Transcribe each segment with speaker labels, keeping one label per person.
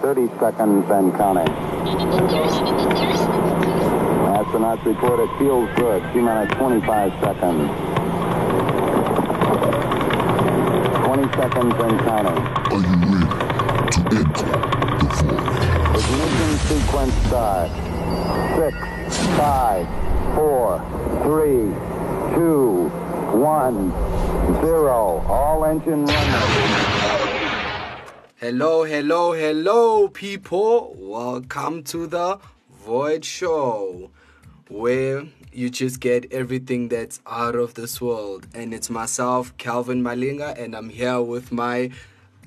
Speaker 1: 30 seconds and counting. Astronauts report it feels good. T minus 25 seconds. 20 seconds and counting.
Speaker 2: Are you ready to enter the void?
Speaker 1: Ignition sequence start. Six, five, four, three, two, one, zero. All engine running.
Speaker 3: Hello, hello, hello, people. Welcome to the Void Show, where you just get everything that's out of this world. And it's myself, Calvin Malinga, and I'm here with my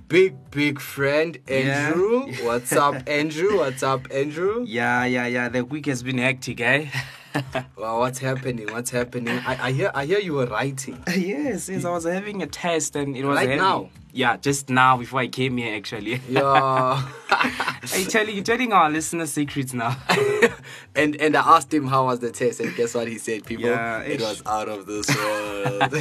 Speaker 3: big, big friend, Andrew. What's up, Andrew? What's up, Andrew?
Speaker 4: Yeah, yeah, yeah. The week has been hectic, eh?
Speaker 3: Well, what's happening? What's happening? I, I hear, I hear you were writing.
Speaker 4: yes, yes. I was having a test and it was
Speaker 3: Right
Speaker 4: heavy.
Speaker 3: now?
Speaker 4: Yeah, just now before I came here, actually.
Speaker 3: Yeah.
Speaker 4: Are you telling you telling our listeners secrets now?
Speaker 3: and and I asked him how was the test, and guess what he said, people?
Speaker 4: Yeah,
Speaker 3: it was out of this world.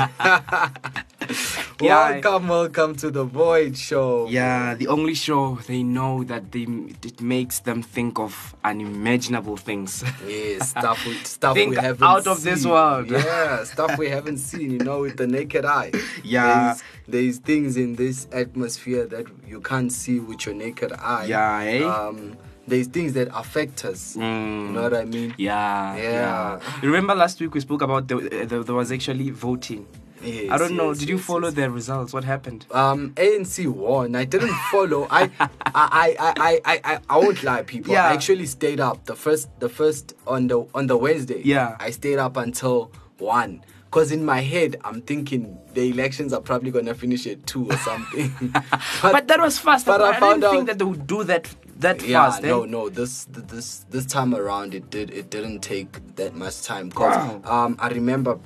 Speaker 4: Yeah,
Speaker 3: welcome, welcome to the Void Show.
Speaker 4: yeah, the only show they know that they it makes them think of unimaginable things.
Speaker 3: Yeah, stuff we stuff
Speaker 4: Think
Speaker 3: we haven't
Speaker 4: out of this
Speaker 3: seen.
Speaker 4: world.
Speaker 3: Yeah, stuff we haven't seen, you know, with the naked eye.
Speaker 4: Yeah.
Speaker 3: There's, there's things in this atmosphere that you can't see with your naked eye.
Speaker 4: Yeah, eh?
Speaker 3: Um there's things that affect us. You
Speaker 4: Mm.
Speaker 3: know what I mean?
Speaker 4: Yeah,
Speaker 3: Yeah.
Speaker 4: You remember last week we spoke about the, uh, the, there was actually voting.
Speaker 3: Yes,
Speaker 4: I don't know.
Speaker 3: yes,
Speaker 4: Did you
Speaker 3: yes,
Speaker 4: follow the results? What happened?
Speaker 3: um ANC won. I didn't follow. I I I I I I, I won't lie, people.
Speaker 4: Yeah.
Speaker 3: I actually stayed up the first the first on the on the Wednesday.
Speaker 4: Yeah.
Speaker 3: I stayed up until one. Cause in my head I'm thinking the elections are probably gonna finish at two or something.
Speaker 4: But, that was fast.
Speaker 3: but I
Speaker 4: I,
Speaker 3: found
Speaker 4: didn't think
Speaker 3: out-
Speaker 4: that they would do that that
Speaker 3: yeah,
Speaker 4: fast. eh?
Speaker 3: no, no. This this this time around it did it didn't take that much time. Cause
Speaker 4: Wow.
Speaker 3: um I remember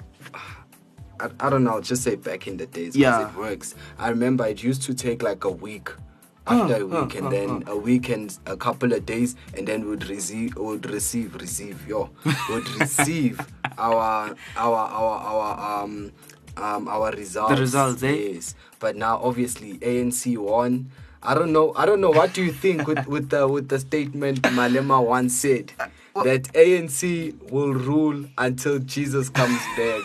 Speaker 3: I, I don't know, just say back in the days
Speaker 4: Yeah.
Speaker 3: it works. I remember it used to take like a week after a week and then a week and a couple of days and then would receive would receive receive yo would receive our our our our um um our results.
Speaker 4: The results, eh?
Speaker 3: Yes. But now obviously ANC won. I don't know. I don't know. What do you think with, with the with the statement Malema once said that ANC will rule until Jesus comes back?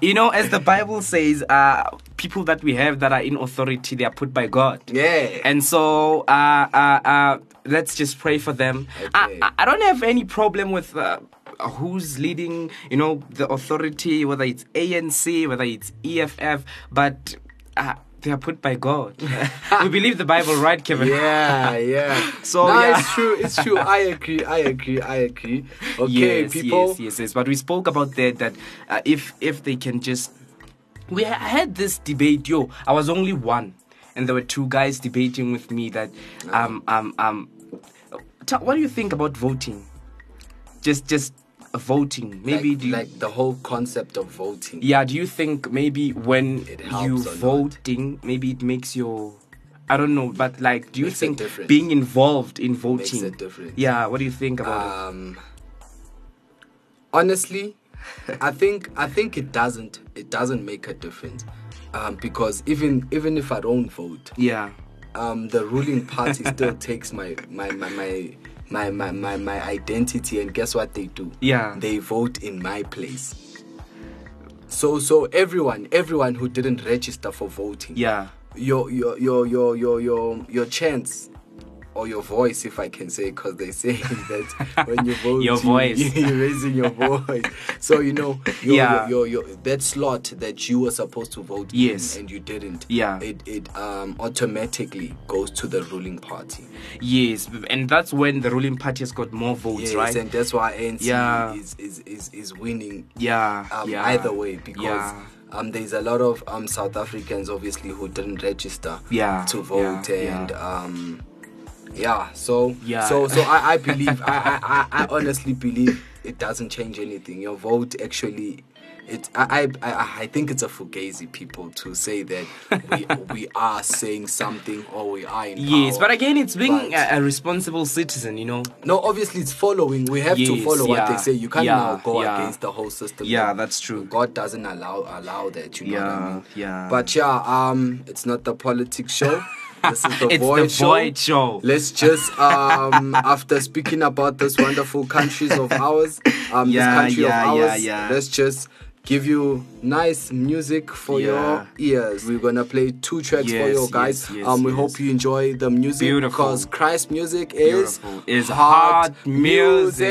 Speaker 4: You know, as the Bible says, uh, people that we have that are in authority, they are put by God.
Speaker 3: yeah.
Speaker 4: And so, uh, uh, uh, let's just pray for them. I,
Speaker 3: Okay.
Speaker 4: I, I don't have any problem with uh, who's leading, you know, the authority, whether it's ANC, whether it's EFF, but uh, they are put by God. we believe the Bible, right, Kevin?
Speaker 3: yeah, yeah.
Speaker 4: So,
Speaker 3: no,
Speaker 4: yeah.
Speaker 3: it's true. It's true. I agree. I agree. I agree. Okay,
Speaker 4: yes,
Speaker 3: people.
Speaker 4: yes, yes, yes. But we spoke about that. That uh, if if they can just, we had this debate. Yo, I was only one, and there were two guys debating with me. That um um um, t- what do you think about voting? Just just voting. Maybe
Speaker 3: like,
Speaker 4: you,
Speaker 3: like the whole concept of voting.
Speaker 4: yeah. Do you think maybe when you
Speaker 3: or not?
Speaker 4: voting, maybe it makes your I don't know, but like, do you
Speaker 3: Makes
Speaker 4: think being involved in
Speaker 3: Makes
Speaker 4: voting?
Speaker 3: a difference.
Speaker 4: Yeah, what do you think about it?
Speaker 3: Um, honestly, I think I think it doesn't it doesn't make a difference um, because even even if I don't vote,
Speaker 4: Yeah,
Speaker 3: um, the ruling party still takes my my my my. My, my, my, my identity and guess what they do
Speaker 4: Yeah.
Speaker 3: they vote in my place so so everyone everyone who didn't register for voting
Speaker 4: yeah.
Speaker 3: your your your your your your your chance or your voice if i can say because they say that when you vote
Speaker 4: Your voice.
Speaker 3: you're raising your voice so you know your,
Speaker 4: Yeah.
Speaker 3: your, your, your that slot that you were supposed to vote
Speaker 4: Yes.
Speaker 3: in and you didn't
Speaker 4: Yeah.
Speaker 3: it it um automatically goes to the ruling party
Speaker 4: Yes, and that's when the ruling party has got more votes,
Speaker 3: yes
Speaker 4: right?
Speaker 3: and that's why ANC
Speaker 4: Yeah.
Speaker 3: is, is is is winning
Speaker 4: yeah,
Speaker 3: um,
Speaker 4: yeah.
Speaker 3: either way because
Speaker 4: Yeah.
Speaker 3: um, there's a lot of um, South Africans obviously who didn't register
Speaker 4: Yeah,
Speaker 3: to vote
Speaker 4: yeah,
Speaker 3: and
Speaker 4: yeah.
Speaker 3: um, yeah so
Speaker 4: Yeah.
Speaker 3: so so I, I believe I, I, I, honestly believe it doesn't change anything your vote actually it I, I I think it's a fugazi people to say that we we are saying something or we are in
Speaker 4: Yes,
Speaker 3: power.
Speaker 4: but again, it's being a, a responsible citizen, you know.
Speaker 3: no obviously it's following we have to
Speaker 4: Yes,
Speaker 3: follow what they say you can't
Speaker 4: yeah,
Speaker 3: now go
Speaker 4: yeah.
Speaker 3: against the whole system
Speaker 4: Yeah, that's true.
Speaker 3: god doesn't allow allow that you know what i
Speaker 4: Yeah,
Speaker 3: mean
Speaker 4: yeah.
Speaker 3: but yeah um it's not the politics show This is the
Speaker 4: it's
Speaker 3: Void
Speaker 4: the
Speaker 3: Show.
Speaker 4: Void Show.
Speaker 3: Let's just, um, after speaking about this wonderful countries of ours, um,
Speaker 4: Yeah,
Speaker 3: this country
Speaker 4: yeah,
Speaker 3: of ours,
Speaker 4: yeah.
Speaker 3: let's just give you nice music for
Speaker 4: Yeah.
Speaker 3: your ears. We're gonna play two tracks for you guys.
Speaker 4: yes, yes,
Speaker 3: um, we
Speaker 4: yes.
Speaker 3: hope you enjoy the music
Speaker 4: Beautiful.
Speaker 3: because Christ music is
Speaker 4: Beautiful. Is
Speaker 3: hard
Speaker 4: hard music.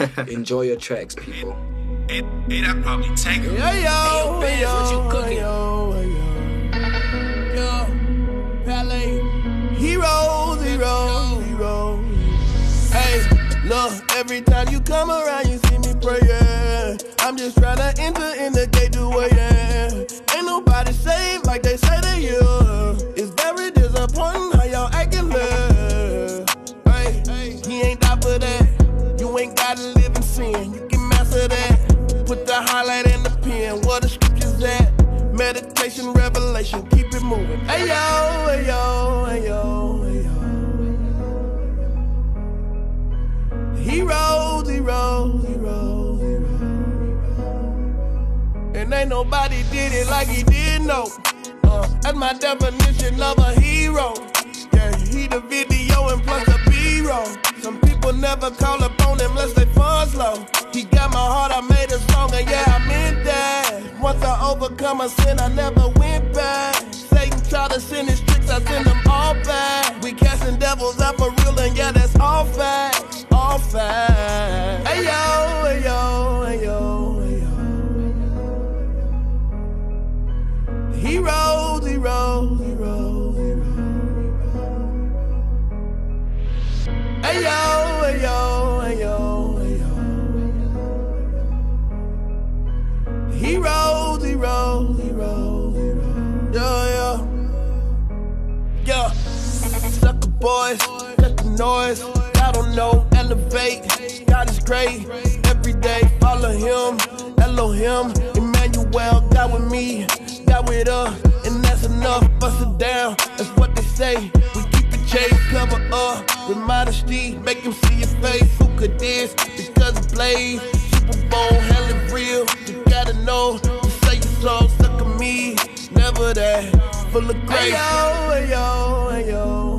Speaker 3: music. enjoy your tracks, people.
Speaker 5: Hey, hey, that probably take her.
Speaker 6: Yo, yo,
Speaker 7: Hey, yo,
Speaker 6: yo,
Speaker 7: what you cooking?
Speaker 6: Yo, yo, Hey, look, every time you come around, you see me praying. I'm just trying to enter in the gate to way in. Ain't nobody saved like they say they is. It's very disappointing how y'all acting love. Hey, he ain't die for that. You ain't gotta live in sin. You can master that. Put the highlight in the pen. What the scriptures at? Meditation, revelation, keep it moving. Hey yo, hey yo, Heroes, heroes, heroes, heroes. And ain't nobody did it like he did, no. Uh, that's my definition of a hero. Yeah, he the video and plus the B-roll. Some people never call upon him unless they funds low. He got my heart, I made it stronger, yeah, I meant that. Once I overcome a sin, I never went back. Satan try to send his tricks, I send them all back. We casting devils out for real, and yeah, that's all facts, all facts. Hey yo, hey yo, hey yo, hey yo. Heroes, heroes, heroes, heroes. Hey yo, hey yo, hey yo, hey yo. Heroes, heroes, heroes, heroes. Yeah, yeah. Yeah. Sucker boys, cut the noise. I don't know, elevate. God is great. Every day, follow him. Elohim, Emmanuel, God with me, God with us. And that's enough, bust it down. That's what they say. We keep the chase, cover up with modesty. Make him see your face. Who could this? Because it plays. Super Bowl, hell is real. You gotta know. You say you so, suck of me. Never that. Full of grace. Hey yo, hey yo, hey yo,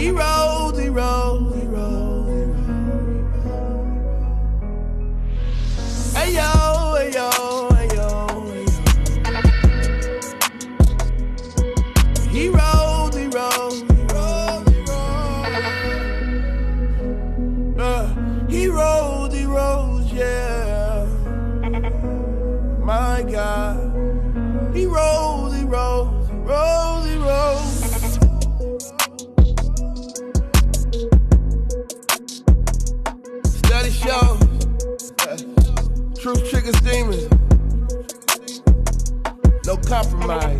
Speaker 6: Heroes, heroes, heroes, heroes. Hey yo, hey yo. Uh, heroes, heroes, yeah. My God. Compromise.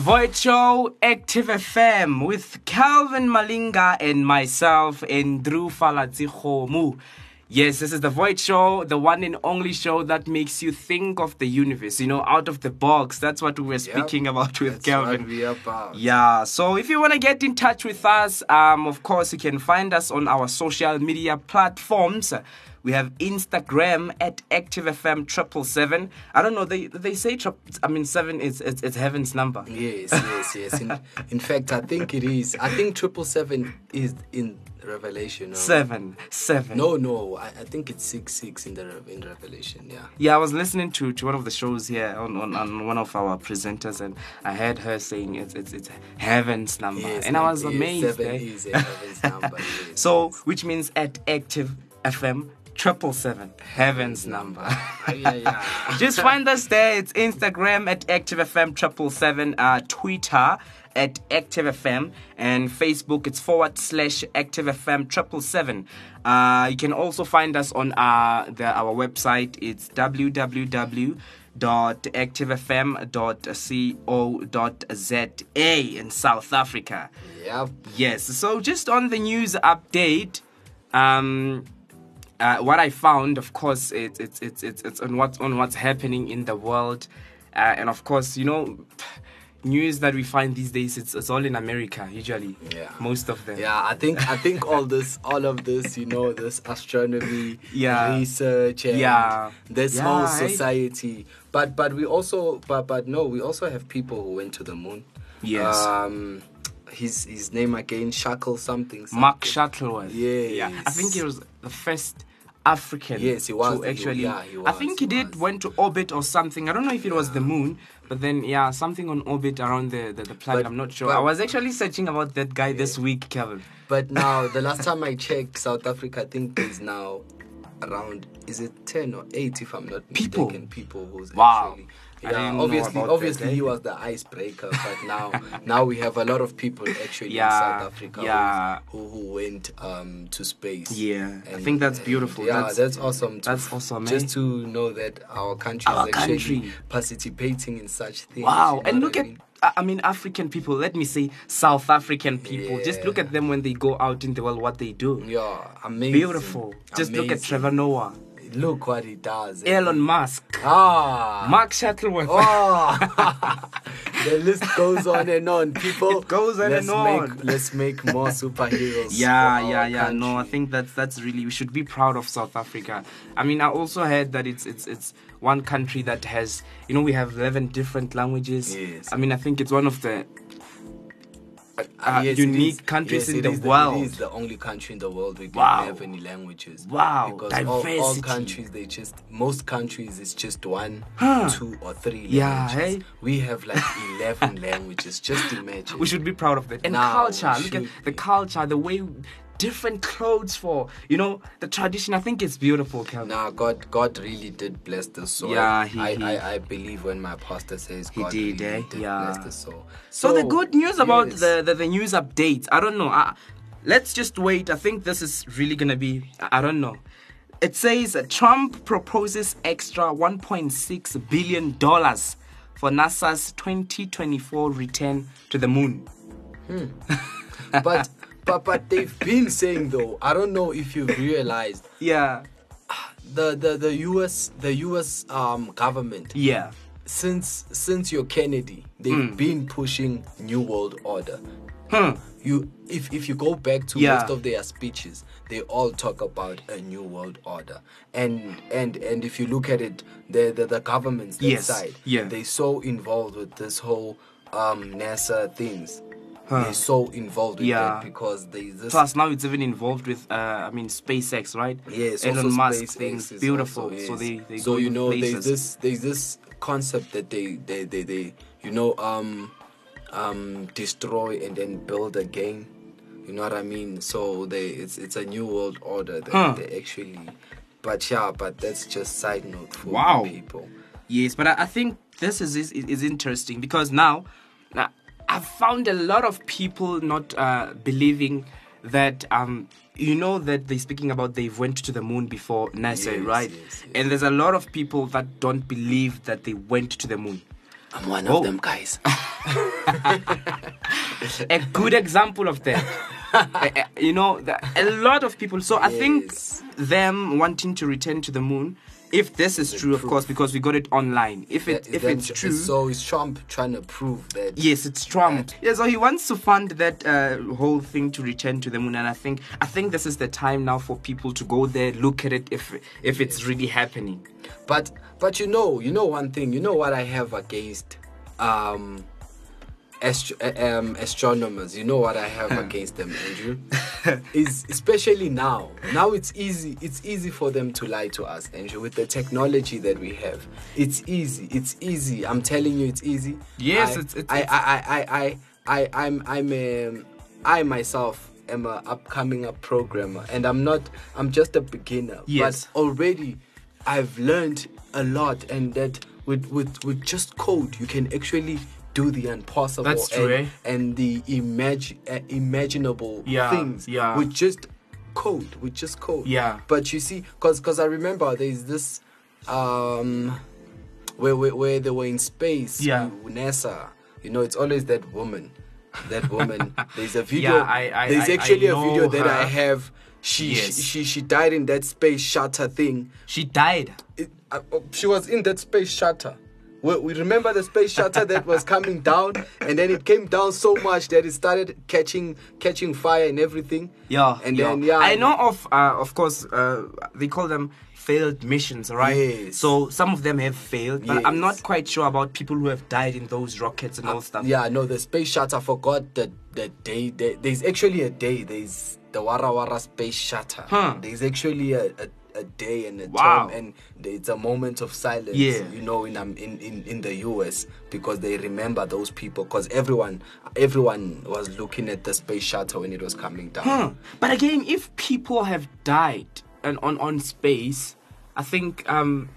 Speaker 4: Void Show, Active FM, with Calvin Malinga and myself, Andrew Falatsikhomu. Yes, this is the Void Show, the one and only show that makes you think of the universe, you know, out of the box. That's what we were speaking about with
Speaker 3: That's
Speaker 4: Calvin.
Speaker 3: what we about.
Speaker 4: Yeah, so if you want to get in touch with us, um, of course, you can find us on our social media platforms. We have Instagram at ActiveFM triple seven. I don't know. They they say I mean seven is it's, it's heaven's number.
Speaker 3: Yes, yes, yes. In, in fact, I think it is. I think triple seven is in Revelation. or-
Speaker 4: Seven, seven.
Speaker 3: No, no. I, I think it's six six in the in Revelation. Yeah.
Speaker 4: Yeah, I was listening to, to one of the shows here on, on, on one of our presenters, and I heard her saying it's it's, it's heaven's number,
Speaker 3: Yes,
Speaker 4: and I was
Speaker 3: yes,
Speaker 4: amazed.
Speaker 3: Seven
Speaker 4: eh?
Speaker 3: is a heaven's number. yes,
Speaker 4: So, which means at Active FM triple seven, heaven's number.
Speaker 3: yeah, yeah.
Speaker 4: Just find us there. It's Instagram at ActiveFM triple seven, uh, Twitter at ActiveFM, and Facebook it's forward slash ActiveFM triple seven. Uh, you can also find us on uh, the, our website. It's www.activefm.co.za in South Africa.
Speaker 3: Yep.
Speaker 4: Yes. So just on the news update, um, uh, what I found, of course, it's it's it's it's, it's on what's on what's happening in the world, uh, and of course, you know, news that we find these days, it's it's all in America usually.
Speaker 3: Yeah.
Speaker 4: Most of them.
Speaker 3: Yeah, I think I think all this, all of this, you know, this astronomy,
Speaker 4: Yeah.
Speaker 3: research,
Speaker 4: Yeah.
Speaker 3: this
Speaker 4: Yeah,
Speaker 3: whole society. But but we also but but no, we also have people who went to the moon.
Speaker 4: Yes.
Speaker 3: Um, his his name again, Shackle something.
Speaker 4: Mark
Speaker 3: something.
Speaker 4: Shuttleworth. Yeah. Yeah. I think he was the first African.
Speaker 3: Yes, he was.
Speaker 4: To
Speaker 3: He-
Speaker 4: actually,
Speaker 3: yeah, he
Speaker 4: I think he,
Speaker 3: he
Speaker 4: did
Speaker 3: was.
Speaker 4: went to orbit or something. I don't know if it was the moon, but then yeah, something on orbit around the the, the planet.
Speaker 3: But-
Speaker 4: I'm not sure.
Speaker 3: but-
Speaker 4: I was actually searching about that guy this week, Kevin.
Speaker 3: But now, the last time I checked, South Africa, I think is now around is it ten or eight, if I'm not
Speaker 4: People?
Speaker 3: mistaken, people who's
Speaker 4: Wow.
Speaker 3: actually. Yeah, obviously,
Speaker 4: that,
Speaker 3: obviously he was the icebreaker, but now, now we have a lot of people actually
Speaker 4: Yeah,
Speaker 3: in South Africa
Speaker 4: yeah.
Speaker 3: who, who went um, to space.
Speaker 4: Yeah, I think that's beautiful.
Speaker 3: Yeah,
Speaker 4: That's-
Speaker 3: that's, awesome.
Speaker 4: That's awesome,
Speaker 3: Just
Speaker 4: eh?
Speaker 3: to know that our country
Speaker 4: Our
Speaker 3: is actually
Speaker 4: country.
Speaker 3: participating in such things.
Speaker 4: Wow,
Speaker 3: you know
Speaker 4: and look
Speaker 3: I
Speaker 4: at.
Speaker 3: mean?
Speaker 4: I I mean, African people. Let me say, South African people. Just look at them when they go out in the world. What they do.
Speaker 3: Yeah, amazing.
Speaker 4: Beautiful. Just look at Trevor Noah,
Speaker 3: Look what he does. eh?
Speaker 4: Elon Musk,
Speaker 3: Ah.
Speaker 4: Mark Shuttleworth.
Speaker 3: Oh, the list goes on and on. People,
Speaker 4: It goes on
Speaker 3: let's
Speaker 4: and on.
Speaker 3: Make, let's make more superheroes.
Speaker 4: Yeah, yeah, yeah. No, I think that's that's really we should be proud of South Africa. I mean, I also heard that it's it's it's one country that has you know we have eleven different languages.
Speaker 3: Yes.
Speaker 4: I mean, I think it's one of the uh,
Speaker 3: Yes,
Speaker 4: unique countries
Speaker 3: Yes,
Speaker 4: in
Speaker 3: it
Speaker 4: the world.
Speaker 3: it is the only country in the world we don't
Speaker 4: Wow.
Speaker 3: have any languages.
Speaker 4: Wow,
Speaker 3: Because all, all countries, they just most countries it's just one, two, or three
Speaker 4: Yeah,
Speaker 3: languages.
Speaker 4: hey?
Speaker 3: We have like eleven languages. Just imagine.
Speaker 4: we should be proud of that. And
Speaker 3: Nah,
Speaker 4: culture, look at
Speaker 3: should
Speaker 4: the culture, the way different clothes for you know the tradition. I think it's beautiful, Calvin.
Speaker 3: Nah, God, God really did bless the soul.
Speaker 4: Yeah, he-
Speaker 3: I,
Speaker 4: he-
Speaker 3: I, I believe when my pastor says
Speaker 4: He
Speaker 3: God
Speaker 4: did,
Speaker 3: really
Speaker 4: eh?
Speaker 3: did
Speaker 4: Yeah.
Speaker 3: bless the soul.
Speaker 4: So, the good news about
Speaker 3: yes.
Speaker 4: the, the the news updates, I don't know. Uh, let's just wait. I think this is really gonna be. I I don't know. It says Trump proposes extra 1.6 billion dollars for NASA's 2024 return to the moon.
Speaker 3: but but but they've been saying though. I don't know if you've realized
Speaker 4: Yeah,
Speaker 3: the the the U.S. the U.S. um government
Speaker 4: yeah,
Speaker 3: since since your Kennedy they've been pushing New World Order.
Speaker 4: Hmm.
Speaker 3: You if if you go back to
Speaker 4: Yeah.
Speaker 3: most of their speeches, they all talk about a new world order. And and and if you look at it, the the, the governments
Speaker 4: Yes,
Speaker 3: side,
Speaker 4: yeah.
Speaker 3: they're so involved with this whole um NASA things. They're so involved with
Speaker 4: Yeah.
Speaker 3: that because they
Speaker 4: Plus, now it's even involved with, uh, I mean, SpaceX, right?
Speaker 3: Yes,
Speaker 4: Elon
Speaker 3: also
Speaker 4: Musk
Speaker 3: SpaceX
Speaker 4: things, beautiful.
Speaker 3: also-
Speaker 4: So they, they
Speaker 3: so you know
Speaker 4: places.
Speaker 3: there's this there's this concept that they they they, they you know um um destroy and then build again. You know what I mean? So they it's it's a new world order that
Speaker 4: Huh.
Speaker 3: they actually. But yeah, but that's just side note for
Speaker 4: Wow.
Speaker 3: people.
Speaker 4: Yes, but I, I think this is, is is interesting because now, now I've found a lot of people not uh, believing that um you know that they're speaking about they've went to the moon before NASA,
Speaker 3: Yes,
Speaker 4: right?
Speaker 3: yes, yes.
Speaker 4: And there's a lot of people that don't believe that they went to the moon.
Speaker 3: I'm one
Speaker 4: Oh.
Speaker 3: of them guys.
Speaker 4: a good example of that. You know, a lot of people. So I think them wanting to return to the moon, if this is true, of course, because we got it online. If it
Speaker 3: That-
Speaker 4: if
Speaker 3: that-
Speaker 4: it's true,
Speaker 3: so is Trump trying to prove that?
Speaker 4: Yes, it's Trump. Yeah, so he wants to fund that uh, whole thing to return to the moon, and I think I think this is the time now for people to go there, look at it, if if it's really happening.
Speaker 3: But but you know, you know one thing. You know what I have against um, astro- um astronomers. You know what I have against them, Andrew. is especially now. Now it's easy. It's easy for them to lie to us, Andrew. With the technology that we have, it's easy. It's easy. I'm telling you, it's easy.
Speaker 4: Yes,
Speaker 3: I,
Speaker 4: it's- it's-
Speaker 3: I,
Speaker 4: it's-
Speaker 3: I, I, I, I, I'm, I'm, um, I myself am a upcoming up programmer, and I'm not. I'm just a beginner.
Speaker 4: Yes.
Speaker 3: But already I've learned a lot, and that with with with just code, you can actually do the impossible.
Speaker 4: That's true,
Speaker 3: and,
Speaker 4: eh?
Speaker 3: and the imag- uh, imaginable
Speaker 4: Yeah,
Speaker 3: things.
Speaker 4: yeah.
Speaker 3: With just code, with just code.
Speaker 4: Yeah.
Speaker 3: But you see, cause cause I remember there's this um where where, where they were in space.
Speaker 4: Yeah.
Speaker 3: NASA. You know, it's always that woman. That woman. There's a video.
Speaker 4: Yeah, I- I-
Speaker 3: there's
Speaker 4: I
Speaker 3: actually a video that I have. She,
Speaker 4: Yes.
Speaker 3: she she she died in that space shuttle thing.
Speaker 4: She died.
Speaker 3: It, uh, uh, she was in that space shuttle. We, we remember the space shuttle that was coming down, and then it came down so much that it started catching catching fire and everything.
Speaker 4: Yeah,
Speaker 3: and
Speaker 4: yeah.
Speaker 3: then yeah,
Speaker 4: I know of, uh, of course, uh, they call them failed missions, right?
Speaker 3: Yes.
Speaker 4: So some of them have failed, but I'm not quite sure about people who have died in those rockets and all stuff.
Speaker 3: Uh, Yeah, no, the space shuttle. I forgot the the day. The, there's actually a day. There's the Wara Wara space shuttle.
Speaker 4: Huh.
Speaker 3: There's actually a, a, a day and a
Speaker 4: Wow.
Speaker 3: time, and it's a moment of silence.
Speaker 4: Yeah.
Speaker 3: you know, in um, in, in in the US because they remember those people. Because everyone everyone was looking at the space shuttle when it was coming down.
Speaker 4: But again, if people have died and on on space, I think um,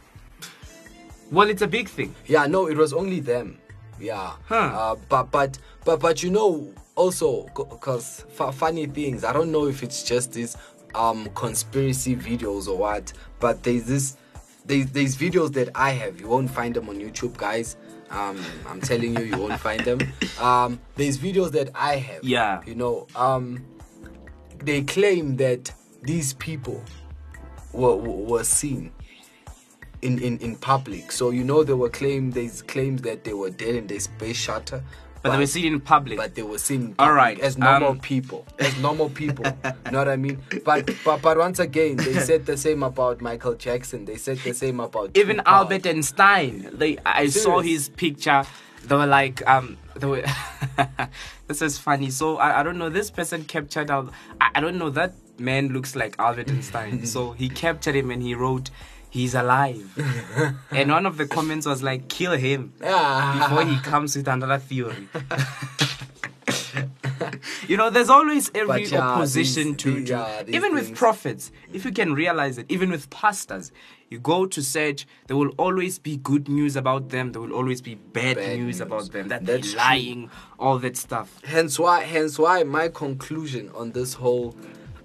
Speaker 4: well, it's a big thing.
Speaker 3: Yeah, no, it was only them. Yeah.
Speaker 4: Huh.
Speaker 3: Uh, but but but but you know also because f- funny things. I don't know if it's just these um conspiracy videos or what, but there's this there's there's videos that I have. You won't find them on YouTube, guys. Um, I'm telling you, you won't find them. Um, there's videos that I have.
Speaker 4: Yeah.
Speaker 3: You know, um, they claim that these people were were seen in, in, in public. So you know there were claim there's claims that they were dead in the space shuttle.
Speaker 4: But they were seen in public.
Speaker 3: But they were seen
Speaker 4: All right,
Speaker 3: as normal
Speaker 4: um,
Speaker 3: people. As normal people. you know what I mean? But but but once again they said the same about Michael Jackson. They said the same about
Speaker 4: Even
Speaker 3: Tupac.
Speaker 4: Albert Einstein, they I saw his picture. They were like, um, they were. this is funny. So I, I don't know. This person captured Al. I, I don't know. That man looks like Albert Einstein. so he captured him and he wrote, "He's alive." and one of the comments was like, "Kill him." Before he comes with another theory. you know, there's always every
Speaker 3: yeah,
Speaker 4: opposition
Speaker 3: these-
Speaker 4: to,
Speaker 3: these- yeah,
Speaker 4: even with prophets. If you can realize it, even with pastors, you go to search, there will always be good news about them. There will always be bad,
Speaker 3: Bad
Speaker 4: news,
Speaker 3: news.
Speaker 4: about them. That
Speaker 3: That's
Speaker 4: they're
Speaker 3: true.
Speaker 4: lying, all that stuff.
Speaker 3: hence why hence why my conclusion on this whole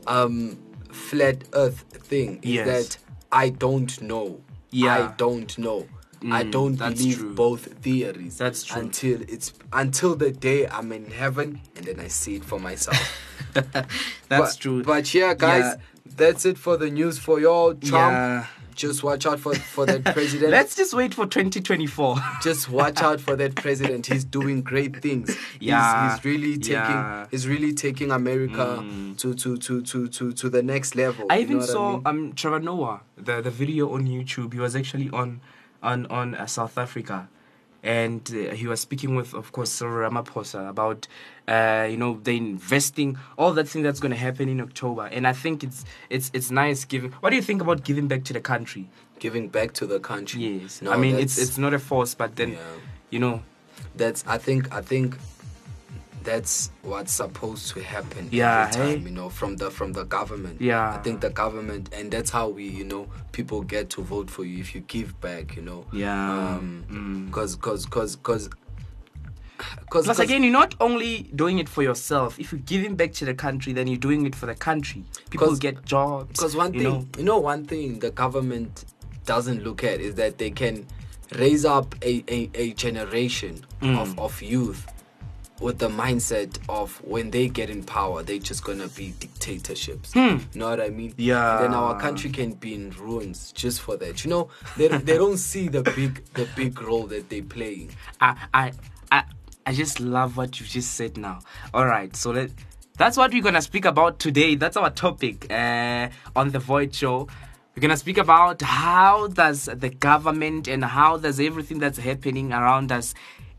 Speaker 3: um flat earth thing is
Speaker 4: Yes.
Speaker 3: that i don't know
Speaker 4: Yeah.
Speaker 3: i don't know i
Speaker 4: Mm,
Speaker 3: don't believe
Speaker 4: true.
Speaker 3: both theories
Speaker 4: That's true.
Speaker 3: until it's until the day i'm in heaven and then i see it for myself
Speaker 4: That's
Speaker 3: but,
Speaker 4: true.
Speaker 3: but yeah guys
Speaker 4: Yeah.
Speaker 3: that's it for the news for y'all trump
Speaker 4: Yeah.
Speaker 3: Just watch out for for that president
Speaker 4: Let's just wait for 2024.
Speaker 3: just watch out for that president. He's doing great things. He's-
Speaker 4: Yeah,
Speaker 3: he's, really taking
Speaker 4: yeah. Mm.
Speaker 3: he's really taking America to, to, to, to, to, to the next level.
Speaker 4: I
Speaker 3: you
Speaker 4: even saw
Speaker 3: mean?
Speaker 4: um Trevor Noah, the the video on YouTube. He was actually on on on uh, South Africa, and uh, he was speaking with, of course, Cyril Ramaphosa about, uh, you know, the investing, all that thing that's going to happen in October. And I think it's it's it's nice giving. What do you think about giving back to the country?
Speaker 3: giving back to the country.
Speaker 4: Yes,
Speaker 3: No,
Speaker 4: I mean it's it's not a force, but then,
Speaker 3: Yeah.
Speaker 4: you know,
Speaker 3: that's I think I think that's what's supposed to happen
Speaker 4: Yeah,
Speaker 3: every time,
Speaker 4: hey?
Speaker 3: you know, from the from the government.
Speaker 4: Yeah.
Speaker 3: I think the government and that's how we, you know, people get to vote for you if you give back, you know.
Speaker 4: Yeah.
Speaker 3: Um
Speaker 4: Mm.
Speaker 3: cause cause cause cause
Speaker 4: Plus,
Speaker 3: 'cause-
Speaker 4: again, you're not only doing it for yourself. If you're giving back to the country, then you're doing it for the country. People get jobs.
Speaker 3: Because one
Speaker 4: you
Speaker 3: thing,
Speaker 4: know.
Speaker 3: you know, one thing the government doesn't look at is that they can, raise up a, a, a generation
Speaker 4: Mm.
Speaker 3: of, of youth with the mindset of when they get in power, they're just gonna be dictatorships. You know what I mean?
Speaker 4: Hmm. Yeah.
Speaker 3: Then our country can be in ruins just for that. You know, they, they don't see the big the big role that they're playing.
Speaker 4: I, I, I, I just love what you just said now. All right, so let, that's what we're gonna speak about today. That's our topic uh, on the Void Show. We're gonna speak about how does the government and how does everything that's happening around us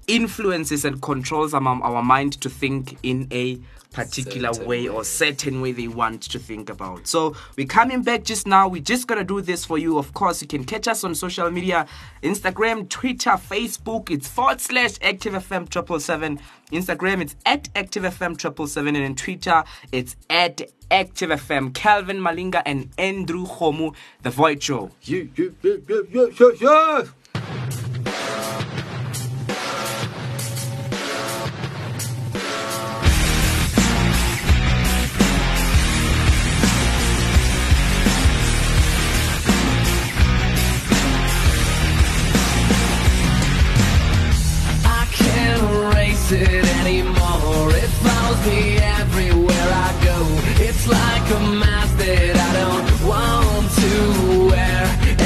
Speaker 4: influences and controls our, our mind to think in a particular
Speaker 3: Certain
Speaker 4: way
Speaker 3: way.
Speaker 4: or certain way they want to think about. So we're coming back just now. We're just gonna do this for you. Of course, you can catch us on social media: Instagram, Twitter, Facebook. It's forward slash Active FM triple seven. Instagram, it's at Active FM triple seven, and on Twitter, it's at Active FM. Calvin Malinga and Andrew Homu, the Void Show.
Speaker 3: Yeah, yeah, yeah,
Speaker 7: can't it anymore. It follows me everywhere I go. It's like a mask that I don't want to wear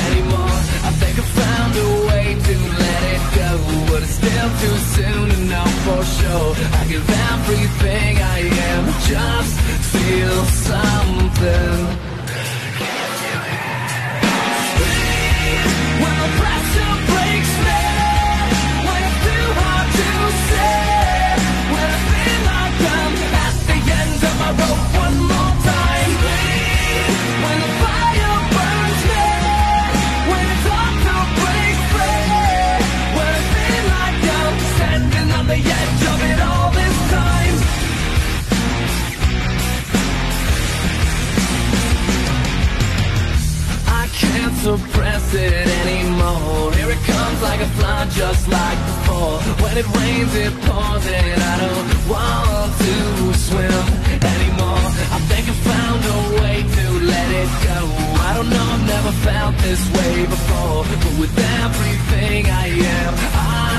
Speaker 7: anymore. I think I found a way to let it go, but it's still too soon to know for sure. I give everything I am, just feel something. Like a flood, just like before. When it rains, it pours, and I don't want to swim anymore. I think I found a way to let it go. I don't know, I've never felt this way before. But with everything I am, I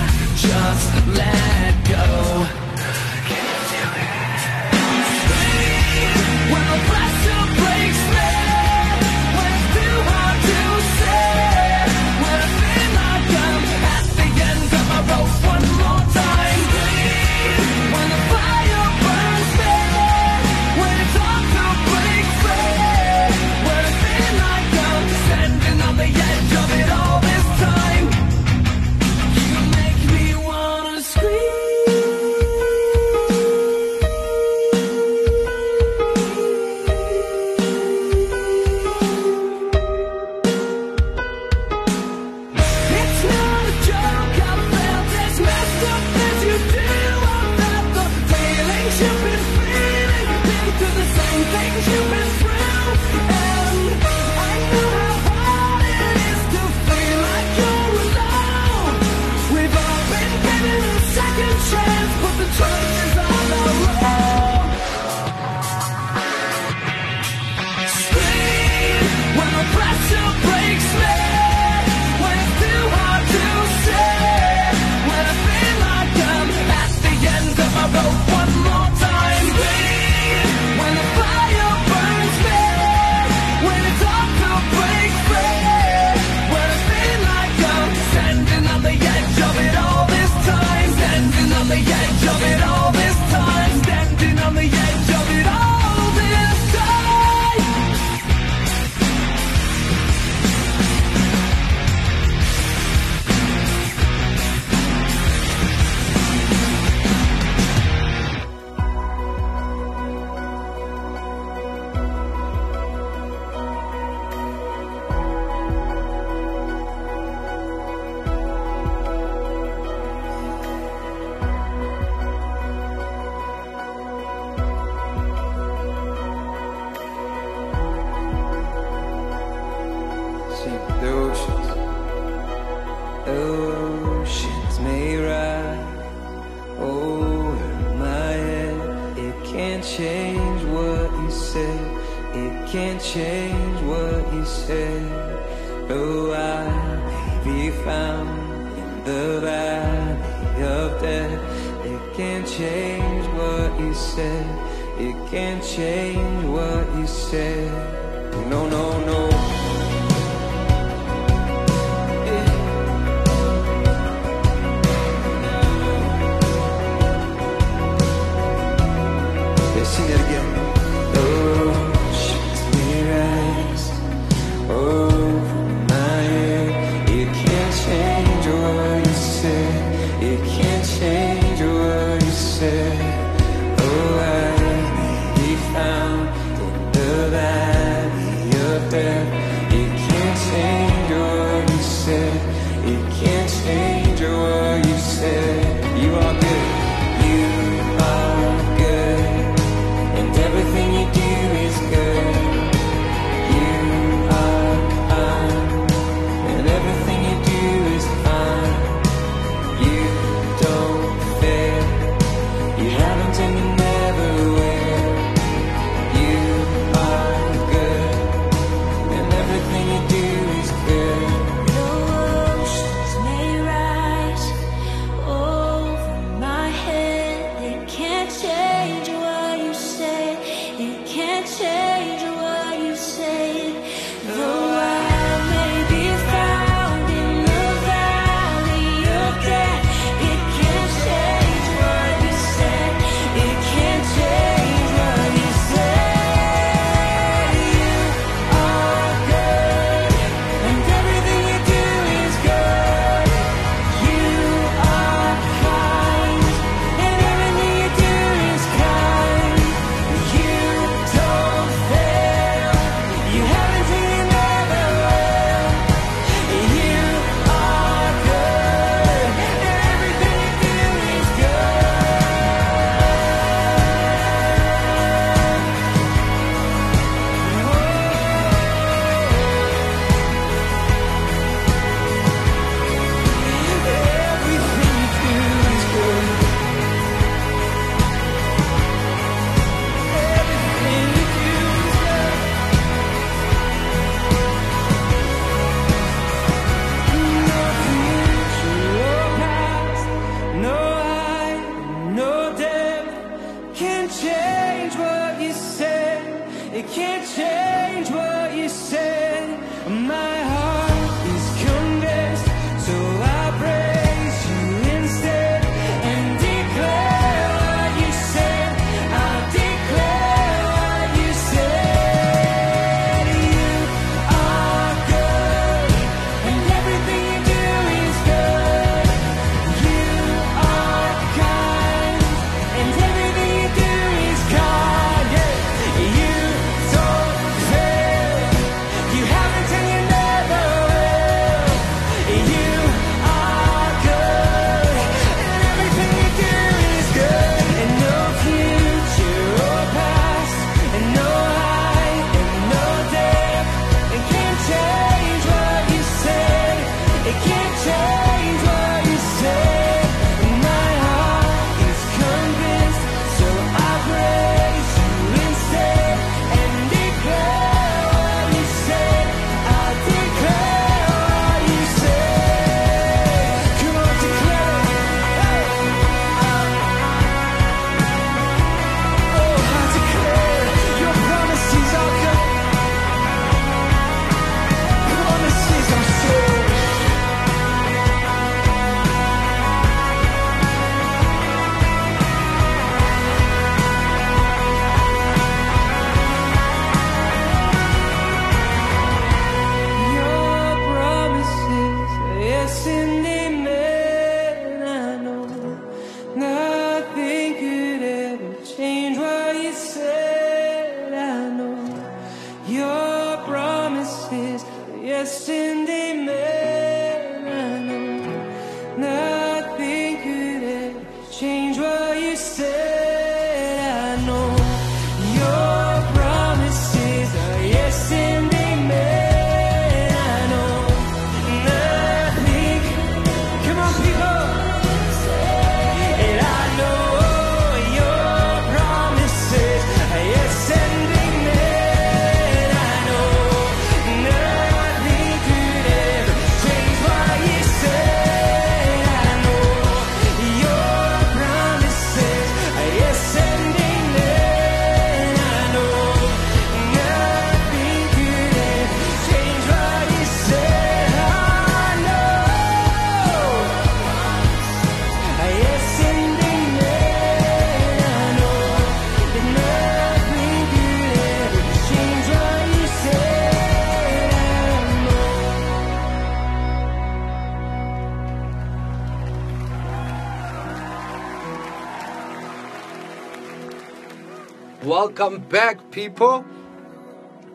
Speaker 3: welcome back, people.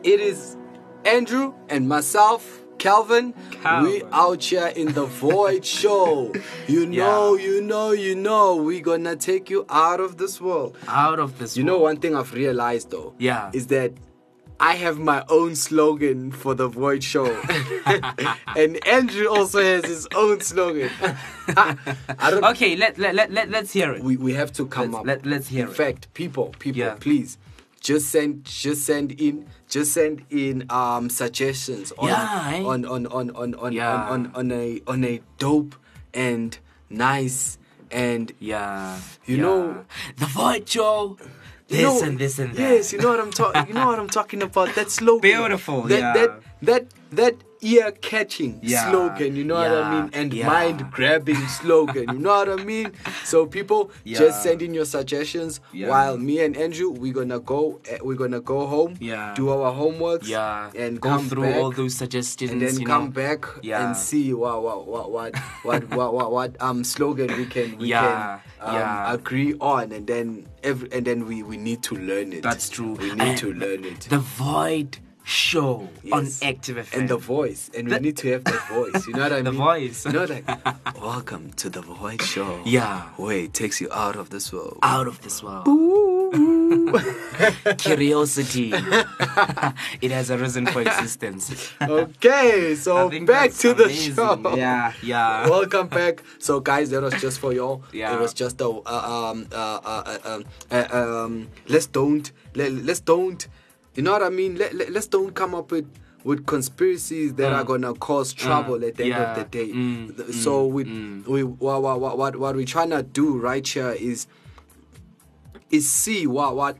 Speaker 3: It is Andrew and myself, Calvin.
Speaker 4: Calvin.
Speaker 3: We out here in the Void Show. You know,
Speaker 4: Yeah.
Speaker 3: you know, you know, we gonna take you out of this world.
Speaker 4: Out of this.
Speaker 3: You know, one thing I've realized though,
Speaker 4: Yeah.
Speaker 3: is that I have my own slogan for the Void Show, and Andrew also has his own slogan.
Speaker 4: Okay, let let let, let let's hear it.
Speaker 3: We we have to come
Speaker 4: Let's-
Speaker 3: up.
Speaker 4: let- let's hear
Speaker 3: In
Speaker 4: it.
Speaker 3: fact, people, people,
Speaker 4: Yeah.
Speaker 3: please. Just send, just send in, just send in um suggestions on
Speaker 4: Yeah, eh?
Speaker 3: on, on, on, on, on,
Speaker 4: Yeah.
Speaker 3: on, on, on a on a dope and nice and
Speaker 4: yeah.
Speaker 3: You know-
Speaker 4: the void show. This
Speaker 3: know-
Speaker 4: and this and that.
Speaker 3: Yes, you know what I'm talking. You know what I'm talking about. That slogan.
Speaker 4: Beautiful,
Speaker 3: That
Speaker 4: yeah.
Speaker 3: that that that ear catching
Speaker 4: Yeah,
Speaker 3: slogan. You know what I mean? And
Speaker 4: yeah.
Speaker 3: mind grabbing slogan. You know what I mean? So people,
Speaker 4: Yeah.
Speaker 3: just send in your suggestions.
Speaker 4: Yeah.
Speaker 3: While me and Andrew, we're gonna go. eh, We're gonna go home.
Speaker 4: Yeah.
Speaker 3: Do our homeworks.
Speaker 4: Yeah.
Speaker 3: And
Speaker 4: go
Speaker 3: come
Speaker 4: through
Speaker 3: back,
Speaker 4: all those suggestions.
Speaker 3: and then come
Speaker 4: know.
Speaker 3: back
Speaker 4: Yeah.
Speaker 3: and see what what what what what what, what, what um slogan we can we
Speaker 4: Yeah,
Speaker 3: can um,
Speaker 4: yeah.
Speaker 3: agree on and then every and then we we need to learn it.
Speaker 4: That's true.
Speaker 3: We need
Speaker 4: And
Speaker 3: to learn it.
Speaker 4: The void show on Active FM.
Speaker 3: and the voice, and we need to have the voice. You know what I
Speaker 4: The
Speaker 3: mean?
Speaker 4: The voice.
Speaker 3: You know, like, welcome to the Void Show.
Speaker 4: Yeah.
Speaker 3: where it takes you out of this world.
Speaker 4: out of this world. Curiosity. it has arisen for existence.
Speaker 3: Okay, so back to the show.
Speaker 4: Yeah, yeah.
Speaker 3: Welcome back. So, guys, that was just for y'all.
Speaker 4: Yeah.
Speaker 3: It was just a uh, um uh, uh, uh, um, uh, um let's don't let, let's don't you know what I mean? Let, let let's don't come up with with conspiracies that are gonna cause trouble at the end
Speaker 4: Mm.
Speaker 3: of the day.
Speaker 4: Mm,
Speaker 3: so we we what what what what we're trying to do right here is is see what what.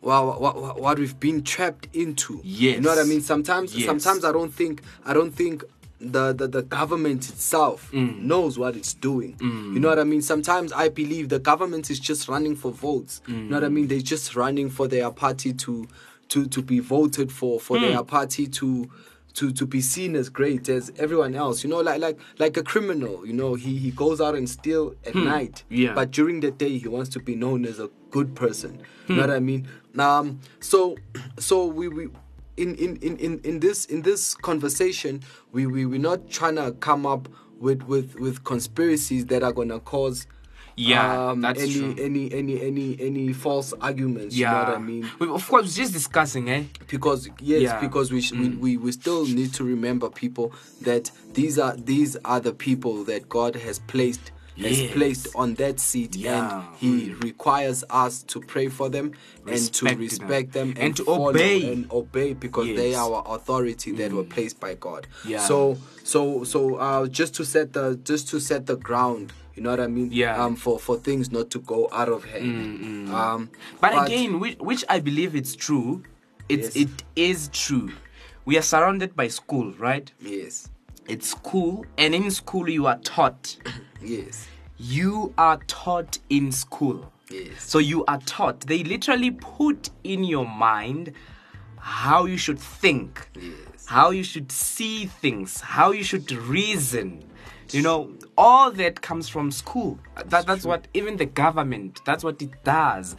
Speaker 3: What, what, what, we've been trapped into. You know what I mean? Sometimes
Speaker 4: Yes.
Speaker 3: sometimes I don't think I don't think the, the, the government itself
Speaker 4: Mm.
Speaker 3: knows what it's doing. You know what I mean? Sometimes I believe the government is just running for votes. You know what I mean? They're just running for their party to to, to be voted for, for
Speaker 4: Hmm.
Speaker 3: their party to to, to be seen as great as everyone else. You know, like like like a criminal, you know, he, he goes out and steal at night.
Speaker 4: Hmm. Yeah.
Speaker 3: But during the day he wants to be known as a good person. You
Speaker 4: Hmm.
Speaker 3: know what I mean? Um so so we, we in, in, in, in, in this in this conversation we, we we're not trying to come up with, with, with conspiracies that are gonna cause
Speaker 4: Yeah,
Speaker 3: um,
Speaker 4: that's
Speaker 3: any,
Speaker 4: true.
Speaker 3: any any any any false arguments. You know
Speaker 4: yeah.
Speaker 3: what I mean?
Speaker 4: We, of course, just discussing, eh?
Speaker 3: because yes
Speaker 4: Yeah. Mm.
Speaker 3: because we, sh- we, we we still need to remember people that these are these are the people that god has placed has
Speaker 4: Yes.
Speaker 3: placed on that seat
Speaker 4: Yeah. Mm.
Speaker 3: and he requires us to pray for them and to
Speaker 4: Respect them.
Speaker 3: them and,
Speaker 4: And to obey.
Speaker 3: and obey because they
Speaker 4: Yes. Mm.
Speaker 3: are our authority that were placed by god
Speaker 4: Yeah.
Speaker 3: so so so uh just to set the just to set the ground you know what i mean
Speaker 4: Yeah. Mm,
Speaker 3: um for for things not to go out of hand um
Speaker 4: But, again, which, which I believe it's true. It's
Speaker 3: Yes.
Speaker 4: it is true. We are surrounded by school, right?
Speaker 3: yes
Speaker 4: It's school, and in school you are taught.
Speaker 3: Yes
Speaker 4: You are taught in school.
Speaker 3: yes
Speaker 4: So you are taught. They literally put in your mind how you should think,
Speaker 3: yes
Speaker 4: how you should see things, how you should reason. You know, all that comes from school. That, that's what even the government. That's what it does.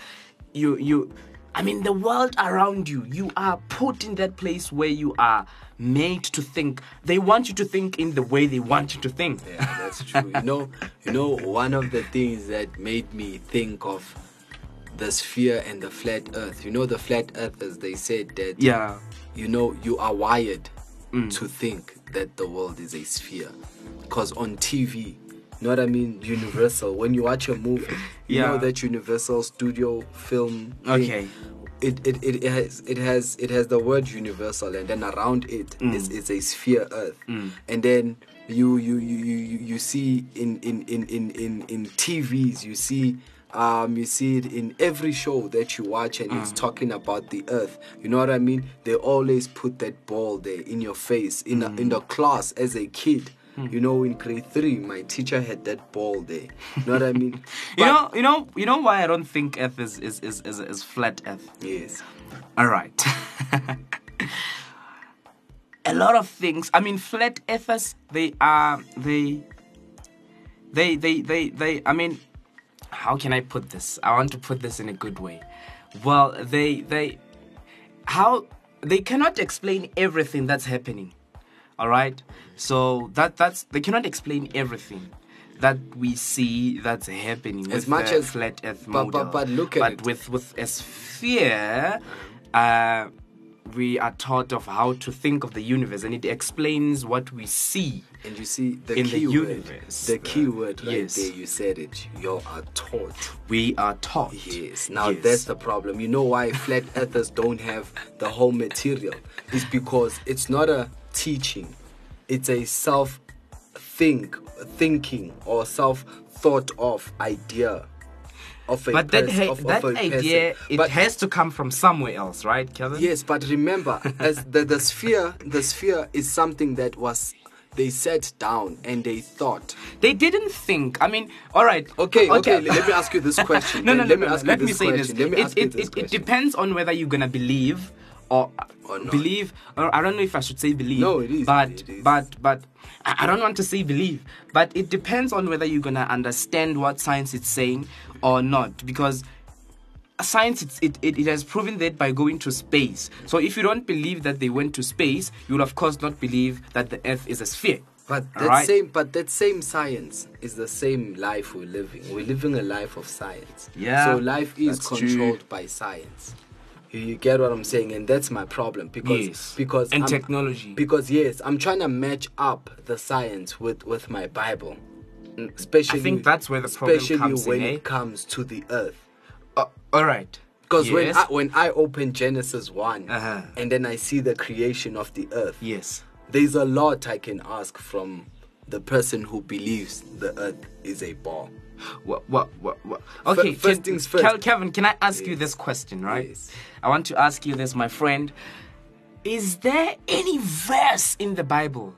Speaker 4: You you. I mean, the world around you. You are put in that place where you are made to think. They want you to think in the way they want you to think.
Speaker 3: Yeah, that's true. you know, you know, one of the things that made me think of the sphere and the flat Earth. You know, the flat earth, earthers. They said that.
Speaker 4: Yeah.
Speaker 3: You know, you are wired
Speaker 4: Mm.
Speaker 3: to think that the world is a sphere, because on TV. You know what I mean? Universal. When you watch a movie, you know
Speaker 4: Yeah.
Speaker 3: that Universal Studio film. thing,
Speaker 4: Okay.
Speaker 3: It, it, it has it has it has the word universal and then around it
Speaker 4: Mm.
Speaker 3: is is a sphere earth and then you you you you you see in in in in in, in TVs you see um you see it in every show that you watch and
Speaker 4: Mm.
Speaker 3: it's talking about the earth you know what i mean they always put that ball there in your face in a,
Speaker 4: Mm.
Speaker 3: in the class as a kid you know in grade 3 my teacher had that ball there you know what i mean
Speaker 4: You know, you know, you know why I don't think Earth is is is is, is flat Earth.
Speaker 3: yes
Speaker 4: All right. a lot of things. I mean, flat earthers. They are they. They they they they. I mean, how can I put this? I want to put this in a good way. Well, they they how they cannot explain everything that's happening. All right? So that that's they cannot explain everything that we see that's happening with
Speaker 3: As much
Speaker 4: the
Speaker 3: as-
Speaker 4: flat earth
Speaker 3: but-
Speaker 4: model.
Speaker 3: but- but look at
Speaker 4: But
Speaker 3: it.
Speaker 4: with with a sphere uh we are taught of how to think of the universe and it explains what we see
Speaker 3: And you see the
Speaker 4: In the
Speaker 3: key word,
Speaker 4: universe,
Speaker 3: the
Speaker 4: the-
Speaker 3: key word right
Speaker 4: yes.
Speaker 3: there. You said it. You are taught.
Speaker 4: we are taught
Speaker 3: Yes. Now
Speaker 4: Yes.
Speaker 3: that's the problem. You know why flat earthers don't have the whole material? It's because it's not a teaching. It's a self think thinking or self thought of idea of a
Speaker 4: but that ha-
Speaker 3: of, of
Speaker 4: that
Speaker 3: a
Speaker 4: idea
Speaker 3: person.
Speaker 4: it
Speaker 3: But-
Speaker 4: has to come from somewhere else right kevin
Speaker 3: Yes, but remember, as the, the sphere, the sphere is something that was they sat down and they thought.
Speaker 4: They didn't think. I mean, all right.
Speaker 3: Okay, okay. Let me ask you this question.
Speaker 4: no, no, no,
Speaker 3: Let me
Speaker 4: no, no.
Speaker 3: ask you
Speaker 4: Let me
Speaker 3: this
Speaker 4: say this.
Speaker 3: question. Let me
Speaker 4: It,
Speaker 3: ask you
Speaker 4: it,
Speaker 3: this
Speaker 4: it, it depends on whether you're gonna believe or,
Speaker 3: Or not.
Speaker 4: believe. Or I don't know if I should say believe.
Speaker 3: No, it is,
Speaker 4: But
Speaker 3: it is.
Speaker 4: but but I don't want to say believe. But it depends on whether you're gonna understand what science is saying or not, because science it's, it, it, it has proven that by going to space so if you don't believe that they went to space you'll of course not believe that the earth is a sphere
Speaker 3: But that
Speaker 4: Alright?
Speaker 3: same, but that same science is the same life we're living. We're living a life of science.
Speaker 4: Yeah,
Speaker 3: So life is
Speaker 4: that's true.
Speaker 3: controlled by science. You, get what I'm saying, and that's my problem because
Speaker 4: Yes.
Speaker 3: because
Speaker 4: And
Speaker 3: I'm-
Speaker 4: technology.
Speaker 3: Because yes, I'm trying to match up the science with with my Bible, Mm, especially.
Speaker 4: I think that's where the problem
Speaker 3: especially
Speaker 4: comes in,
Speaker 3: when
Speaker 4: eh?
Speaker 3: it comes to the earth.
Speaker 4: Uh, all right
Speaker 3: Because when I, when I open Genesis one
Speaker 4: Uh-huh.
Speaker 3: and then I see the creation of the earth,
Speaker 4: yes
Speaker 3: there's a lot I can ask from the person who believes the earth is a ball.
Speaker 4: What, what, what, what? Okay,
Speaker 3: first
Speaker 4: can-
Speaker 3: things first.
Speaker 4: Kevin, can I ask you this question, right?
Speaker 3: Yes.
Speaker 4: I want to ask you this, my friend. Is there any verse in the Bible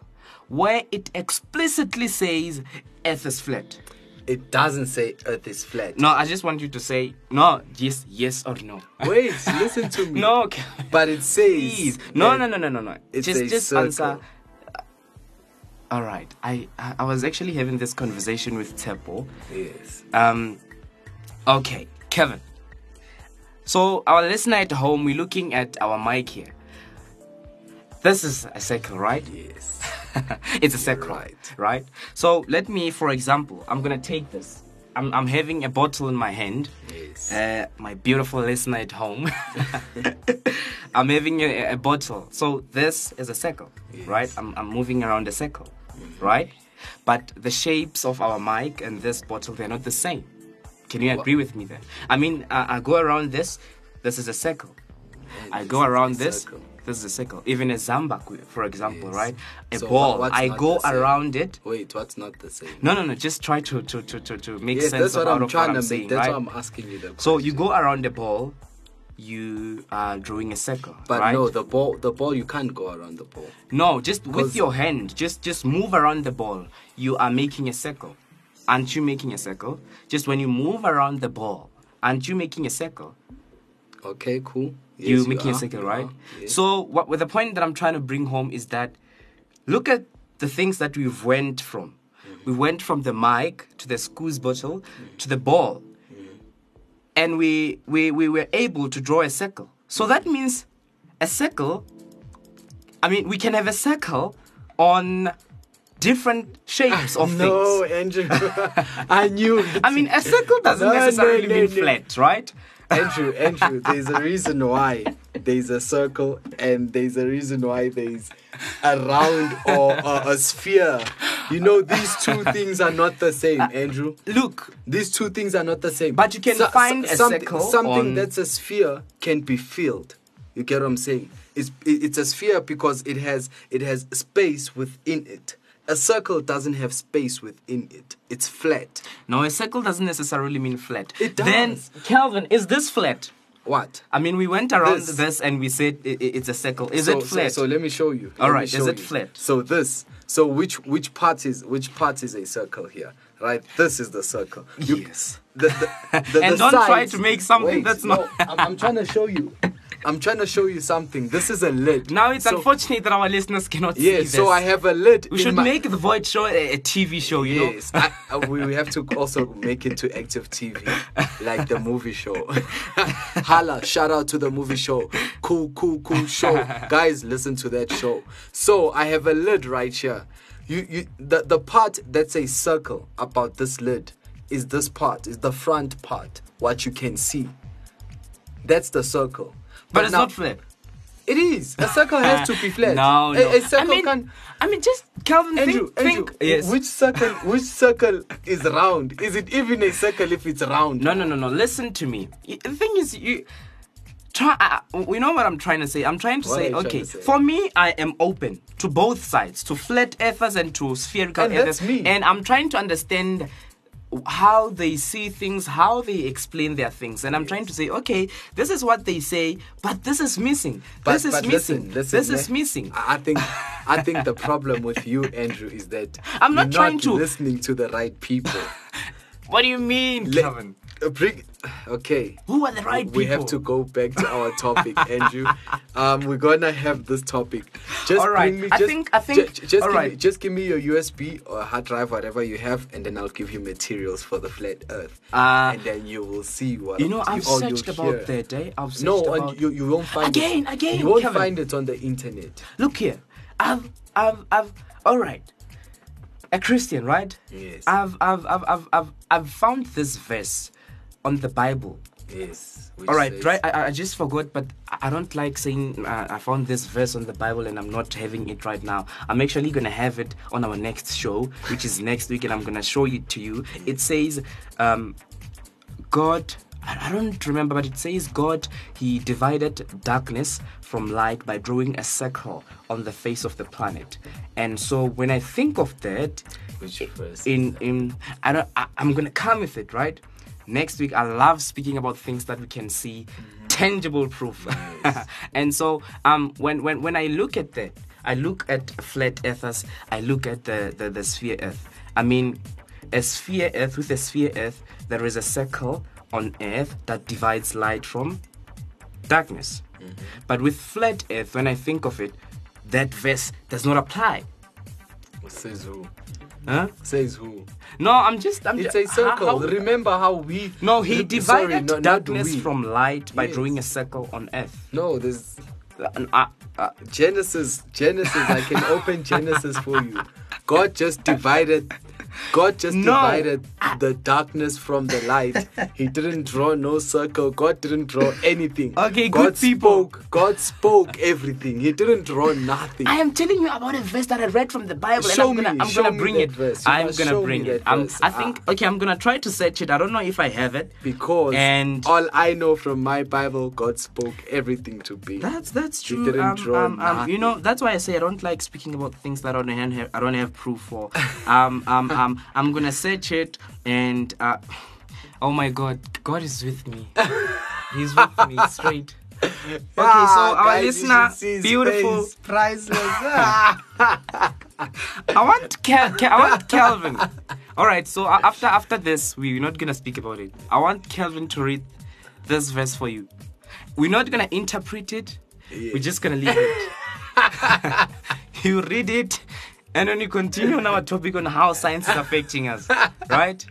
Speaker 4: where it explicitly says earth is flat?
Speaker 3: It doesn't say earth is flat.
Speaker 4: No, I just want you to say no, yes, yes or no.
Speaker 3: Wait, listen to me.
Speaker 4: No, Kevin.
Speaker 3: But it says.
Speaker 4: Please. No, no, no, no, no, no.
Speaker 3: it's
Speaker 4: just
Speaker 3: a
Speaker 4: just
Speaker 3: circle.
Speaker 4: answer. All right. I I was actually having this conversation with Tepo.
Speaker 3: Yes.
Speaker 4: Um, okay, Kevin. So our listener at home, we're looking at our mic here. This is a circle, right?
Speaker 3: Yes.
Speaker 4: it's a circle,
Speaker 3: Right.
Speaker 4: right? So let me, for example, I'm gonna take this. I'm, I'm having a bottle in my hand.
Speaker 3: Yes.
Speaker 4: Uh, my beautiful listener at home. I'm having a, a bottle. So this is a circle, right? I'm, I'm moving around a circle, right? But the shapes of our mic and this bottle, they're not the same. Can you agree with me there? I mean, I, I go around this, this is a circle. I go around this,
Speaker 3: circle.
Speaker 4: this is a circle. Even a Zam-Buk, for example,
Speaker 3: Yes.
Speaker 4: right? A
Speaker 3: So
Speaker 4: ball,
Speaker 3: what's
Speaker 4: I
Speaker 3: not
Speaker 4: go
Speaker 3: the same?
Speaker 4: around it.
Speaker 3: Wait, what's not the same?
Speaker 4: No, no, no. Just try to to to to, to make
Speaker 3: yes,
Speaker 4: sense
Speaker 3: that's
Speaker 4: of
Speaker 3: what
Speaker 4: out
Speaker 3: I'm
Speaker 4: of
Speaker 3: trying
Speaker 4: what
Speaker 3: to
Speaker 4: I'm
Speaker 3: make.
Speaker 4: saying,
Speaker 3: That's
Speaker 4: right?
Speaker 3: why I'm asking you the
Speaker 4: So you go around the ball, you are drawing a circle,
Speaker 3: But
Speaker 4: right?
Speaker 3: no, the ball, the ball, you can't go around the ball.
Speaker 4: No, just with your hand, just just move around the ball. You are making a circle. Aren't you making a circle? Just when you move around the ball, aren't you making a circle?
Speaker 3: Okay, cool. Yes,
Speaker 4: you
Speaker 3: you
Speaker 4: making a
Speaker 3: are,
Speaker 4: circle, right?
Speaker 3: are, yes.
Speaker 4: So what with the point that I'm trying to bring home is that look at the things that we've went from.
Speaker 3: Mm-hmm.
Speaker 4: We went from the mic to the squeeze bottle to the ball. And we, we we were able to draw a circle. So that means a circle I mean we can have a circle on different shapes of
Speaker 3: no,
Speaker 4: things.
Speaker 3: No, Andrew. I knew. It.
Speaker 4: I mean a circle doesn't
Speaker 3: No,
Speaker 4: necessarily
Speaker 3: no,
Speaker 4: mean
Speaker 3: no.
Speaker 4: flat, right?
Speaker 3: Andrew, Andrew, there's a reason why there's a circle and there's a reason why there's a round or a, a sphere. You know, these two things are not the same, uh, Andrew.
Speaker 4: Look,
Speaker 3: These two things are not the same.
Speaker 4: But you can find a
Speaker 3: something,
Speaker 4: circle
Speaker 3: Something that's a sphere can be filled. You get what I'm saying? It's it's a sphere because it has it has space within it. A circle doesn't have space within it. It's flat.
Speaker 4: No, a circle doesn't necessarily mean flat.
Speaker 3: It does. Then.
Speaker 4: Calvin, is this flat?
Speaker 3: What?
Speaker 4: I mean, we went around
Speaker 3: This.
Speaker 4: this, and we said it's a circle. Is
Speaker 3: so,
Speaker 4: it flat?
Speaker 3: So, so let me show you.
Speaker 4: All
Speaker 3: Let me
Speaker 4: right, is it
Speaker 3: you.
Speaker 4: flat?
Speaker 3: So this. So which which part is which part is a circle here? Right. This is the circle. You-
Speaker 4: Yes.
Speaker 3: The, the, the,
Speaker 4: And don't try to make something
Speaker 3: Wait,
Speaker 4: that's
Speaker 3: no,
Speaker 4: not-
Speaker 3: I'm, I'm trying to show you. I'm trying to show you something. This is a lid.
Speaker 4: Now it's
Speaker 3: So-
Speaker 4: unfortunate that our listeners cannot see
Speaker 3: Yeah,
Speaker 4: this.
Speaker 3: so I have a lid.
Speaker 4: We should
Speaker 3: my-
Speaker 4: make the Void Show a, a TV show, you know?
Speaker 3: Yes, I, uh, we, we have to also make it to active TV, like the movie show. Hala, shout out to the movie show. Cool, cool, cool show. Guys, listen to that show. So I have a lid right here. You, you, the, the part that's a circle about this lid is this part, is the front part, what you can see. That's the circle.
Speaker 4: But, it's
Speaker 3: now-
Speaker 4: not flat.
Speaker 3: It is. A circle has to be flat.
Speaker 4: No,
Speaker 3: A-
Speaker 4: no.
Speaker 3: A, circle
Speaker 4: I mean,
Speaker 3: can.
Speaker 4: I mean, just Calvin,
Speaker 3: Andrew,
Speaker 4: think,
Speaker 3: Andrew,
Speaker 4: think. Yes.
Speaker 3: which circle which circle is round? Is it even a circle if it's round?
Speaker 4: No, no, no, no. Listen to me. The thing is, you try. Uh, we know what I'm trying to say. I'm trying to
Speaker 3: What
Speaker 4: say, okay,
Speaker 3: to say?
Speaker 4: for me, I am open to both sides, to flat earthers and to spherical
Speaker 3: And
Speaker 4: earthers,
Speaker 3: that's me.
Speaker 4: and I'm trying to understand how they see things, how they explain their things, and I'm trying to say, okay, this is what they say, but this is missing.
Speaker 3: But,
Speaker 4: this is
Speaker 3: but
Speaker 4: missing.
Speaker 3: Listen, listen,
Speaker 4: this is missing.
Speaker 3: I think I think the problem with you, Andrew, is that
Speaker 4: I'm not
Speaker 3: you're
Speaker 4: trying
Speaker 3: not
Speaker 4: to-
Speaker 3: listening to the right people.
Speaker 4: What do you mean,
Speaker 3: Le-
Speaker 4: Calvin?
Speaker 3: uh, bring, okay.
Speaker 4: Who are the right
Speaker 3: we
Speaker 4: people?
Speaker 3: We have to go back to our topic, Andrew. Um, we're gonna have this topic. Just
Speaker 4: All right,
Speaker 3: bring me.
Speaker 4: I think- I think-
Speaker 3: ju- just
Speaker 4: all
Speaker 3: give
Speaker 4: right.
Speaker 3: me, just give me your USB or hard drive, whatever you have, and then I'll give you materials for the flat Earth,
Speaker 4: Uh,
Speaker 3: and then you will see what.
Speaker 4: You know, I've
Speaker 3: all
Speaker 4: searched about
Speaker 3: hear.
Speaker 4: that, eh? I've searched
Speaker 3: No,
Speaker 4: about...
Speaker 3: and you, you won't find
Speaker 4: Again,
Speaker 3: it.
Speaker 4: again, again
Speaker 3: You won't
Speaker 4: Kevin.
Speaker 3: find it on the internet.
Speaker 4: Look here. I've, I've, I've. All right. A Christian, right?
Speaker 3: Yes.
Speaker 4: I've, I've, I've, I've, I've, I've found this verse on the Bible.
Speaker 3: Yes.
Speaker 4: All right,
Speaker 3: says-
Speaker 4: right. I, I just forgot, but I don't like saying uh, I found this verse on the Bible and I'm not having it right now. I'm actually gonna have it on our next show, which is next week, and I'm gonna show it to you. It says, um, God. I I don't remember, but it says God He divided darkness from light by drawing a circle on the face of the planet. And so when I think of that,
Speaker 3: Which verse?
Speaker 4: in in I don't I, I'm gonna come with it right next week I love speaking about things that we can see tangible proof. And so um when when when I look at that I look at flat earthers I look at the the, the sphere earth. I mean a sphere earth with a sphere earth there is a circle on earth that divides light from darkness. But with flat earth when I think of it that verse does not apply.
Speaker 3: Says who?
Speaker 4: Huh
Speaker 3: Says who?
Speaker 4: no I'm just I'm
Speaker 3: It's
Speaker 4: ju-
Speaker 3: a circle.
Speaker 4: how-
Speaker 3: Remember how we?
Speaker 4: No, he
Speaker 3: Re-
Speaker 4: divided
Speaker 3: sorry, no-
Speaker 4: darkness from light by
Speaker 3: Yes.
Speaker 4: drawing a circle on earth.
Speaker 3: No, there's
Speaker 4: Uh, uh, uh,
Speaker 3: Genesis. Genesis. I can open Genesis for you. God just divided. God just
Speaker 4: No.
Speaker 3: divided the darkness from the light. He didn't draw no circle. God didn't draw anything.
Speaker 4: Okay,
Speaker 3: God
Speaker 4: good people.
Speaker 3: spoke. God spoke everything. He didn't draw nothing.
Speaker 4: I am telling you about a verse that I read from the Bible,
Speaker 3: Show
Speaker 4: and I'm gonna, I'm gonna
Speaker 3: me
Speaker 4: bring it.
Speaker 3: verse. You
Speaker 4: I'm gonna bring it. Um. I think. Okay, I'm gonna try to search it. I don't know if I have it.
Speaker 3: because
Speaker 4: And-
Speaker 3: all I know from my Bible, God spoke everything to be.
Speaker 4: That's that's true.
Speaker 3: He didn't
Speaker 4: um,
Speaker 3: draw
Speaker 4: um, um, you know, that's why I say I don't like speaking about things that I don't have. I don't have proof for. um, um, um, I'm gonna search it, and uh, oh my God, God is with me. He's with me straight. Okay, so
Speaker 3: Ah,
Speaker 4: our
Speaker 3: guys,
Speaker 4: listener,
Speaker 3: should see his
Speaker 4: beautiful.
Speaker 3: face. priceless. Ah.
Speaker 4: I want Cal- Cal- I want Calvin. All right, so uh, after after this, we're not gonna speak about it. I want Calvin to read this verse for you. We're not gonna interpret it. We're just gonna leave it. you read it, and then you continue on our topic on how science is affecting us. Right?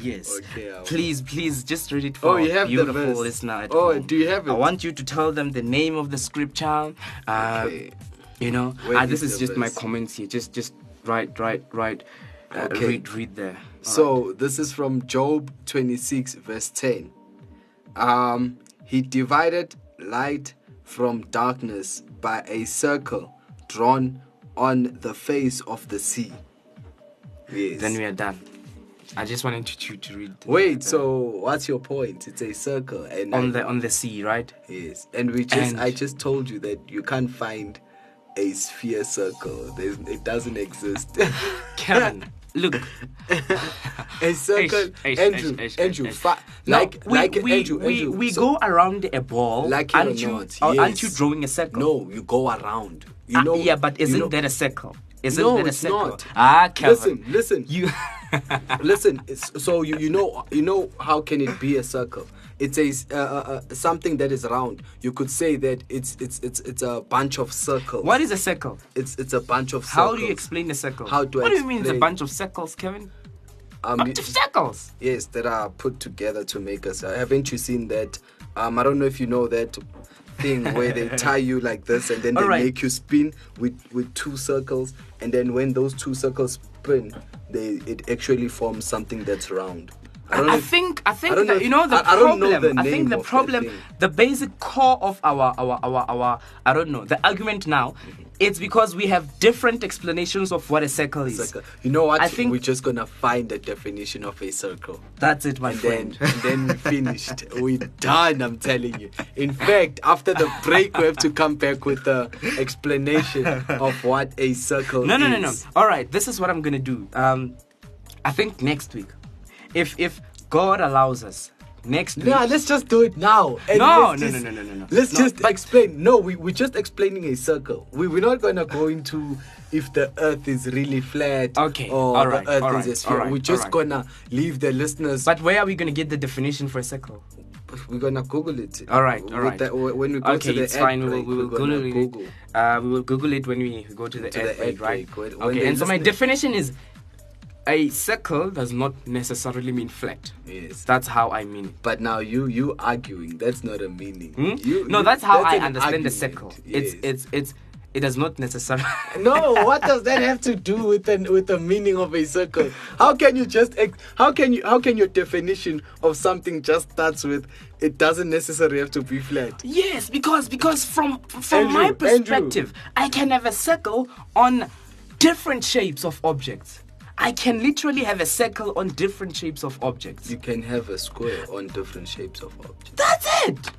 Speaker 4: Yes.
Speaker 3: Okay,
Speaker 4: Please, please, just read it for
Speaker 3: Oh, you have
Speaker 4: beautiful
Speaker 3: verse.
Speaker 4: listener
Speaker 3: Oh,
Speaker 4: home.
Speaker 3: do you have it?
Speaker 4: I want you to tell them the name of the scripture. Uh,
Speaker 3: Okay.
Speaker 4: you know, ah, this
Speaker 3: is
Speaker 4: is just my comments here. Just, just write, write, write. Uh,
Speaker 3: Okay.
Speaker 4: Read, read there.
Speaker 3: So this is from Job 26, verse 10. Um, he divided light from darkness by a circle drawn on the face of the sea. Yes.
Speaker 4: Then we are done. I just wanted to to, to read.
Speaker 3: Wait,
Speaker 4: the-
Speaker 3: so what's your point? It's a circle, and
Speaker 4: on
Speaker 3: I-
Speaker 4: the on the sea, right?
Speaker 3: yes, and we just
Speaker 4: And-
Speaker 3: I just told you that you can't find a sphere circle. There's, it doesn't exist.
Speaker 4: Kevin, look.
Speaker 3: a circle, Andrew, Andrew,
Speaker 4: eish.
Speaker 3: fa-
Speaker 4: No,
Speaker 3: like
Speaker 4: we,
Speaker 3: like
Speaker 4: we,
Speaker 3: Andrew,
Speaker 4: we,
Speaker 3: Andrew.
Speaker 4: we
Speaker 3: so-
Speaker 4: go around a ball.
Speaker 3: Like
Speaker 4: aren't you?
Speaker 3: not,
Speaker 4: or Aren't you drawing a circle?
Speaker 3: No, you go around. You
Speaker 4: Ah,
Speaker 3: know.
Speaker 4: yeah, but isn't
Speaker 3: know-
Speaker 4: that a circle? Isn't
Speaker 3: No,
Speaker 4: that a
Speaker 3: it's
Speaker 4: circle?
Speaker 3: not.
Speaker 4: Ah, Kevin.
Speaker 3: Listen, listen,
Speaker 4: You.
Speaker 3: listen. It's, so you you know you know how can it be a circle? It's a, uh, uh, uh, something that is round. You could say that it's it's it's it's a bunch of circles.
Speaker 4: What is a circle?
Speaker 3: It's it's a bunch of circles.
Speaker 4: How do you explain a circle?
Speaker 3: How do I
Speaker 4: What do you mean it's a
Speaker 3: explain?
Speaker 4: bunch of circles, Kevin?
Speaker 3: Um,
Speaker 4: Bunch of circles.
Speaker 3: Yes, that are put together to make us. Uh, haven't you seen that? Um, I don't know if you know that thing where they tie you like this and then they
Speaker 4: Alright.
Speaker 3: make you spin with with two circles, and then when those two circles spin, they it actually forms something that's round. I
Speaker 4: I
Speaker 3: if-
Speaker 4: think I think
Speaker 3: know
Speaker 4: that, you know the
Speaker 3: I- I
Speaker 4: problem.
Speaker 3: the
Speaker 4: I think the problem, the basic core of our our our our I don't know the argument now.
Speaker 3: Mm-hmm.
Speaker 4: It's because we have different explanations of what a circle is.
Speaker 3: Circle. You know what?
Speaker 4: I think-
Speaker 3: we're just gonna find the definition of a circle.
Speaker 4: That's it, my
Speaker 3: and
Speaker 4: friend.
Speaker 3: then, and then we finished. We're done, I'm telling you. In fact, after the break, we have to come back with the explanation of what a circle
Speaker 4: No,
Speaker 3: is.
Speaker 4: no, no, no. All right, this is what I'm gonna do. Um, I think next week, if if God allows us, next week.
Speaker 3: Nah, let's just do it now.
Speaker 4: No, no,
Speaker 3: just-
Speaker 4: no, no, no, no, no.
Speaker 3: Let's
Speaker 4: No,
Speaker 3: just explain. No, we, we're just explaining a circle. We, we're not going to go into if the earth is really flat
Speaker 4: Okay,
Speaker 3: or
Speaker 4: all right,
Speaker 3: the earth
Speaker 4: all
Speaker 3: is
Speaker 4: right,
Speaker 3: a sphere.
Speaker 4: right,
Speaker 3: we're just
Speaker 4: all
Speaker 3: going to leave the listeners.
Speaker 4: But where are we gonna get the definition for a circle?
Speaker 3: we're going to Google it.
Speaker 4: All right, all right.
Speaker 3: the- when we go
Speaker 4: okay,
Speaker 3: to the
Speaker 4: it's fine. We will,
Speaker 3: break,
Speaker 4: we will
Speaker 3: we're gonna
Speaker 4: Google,
Speaker 3: Google.
Speaker 4: it. Uh, we will Google it when we go to the
Speaker 3: To
Speaker 4: ad
Speaker 3: the
Speaker 4: break,
Speaker 3: ad
Speaker 4: right?
Speaker 3: when-
Speaker 4: okay, and so my definition is a circle does not necessarily mean flat.
Speaker 3: Yes.
Speaker 4: That's how I mean it.
Speaker 3: But now you you arguing that's not a meaning.
Speaker 4: Hmm?
Speaker 3: You,
Speaker 4: no,
Speaker 3: you-
Speaker 4: that's how I
Speaker 3: an
Speaker 4: understand the circle.
Speaker 3: Yes.
Speaker 4: It's it's it's it does not necessarily.
Speaker 3: no. What does that have to do with the with the meaning of a circle? How can you just how can you how can your definition of something just starts with it doesn't necessarily have to be flat?
Speaker 4: Yes, because because from from
Speaker 3: Andrew,
Speaker 4: my
Speaker 3: Andrew.
Speaker 4: perspective, I can have a circle on different shapes of objects. I can literally have a circle on different shapes of objects.
Speaker 3: You can have a square on different shapes of objects.
Speaker 4: That's it.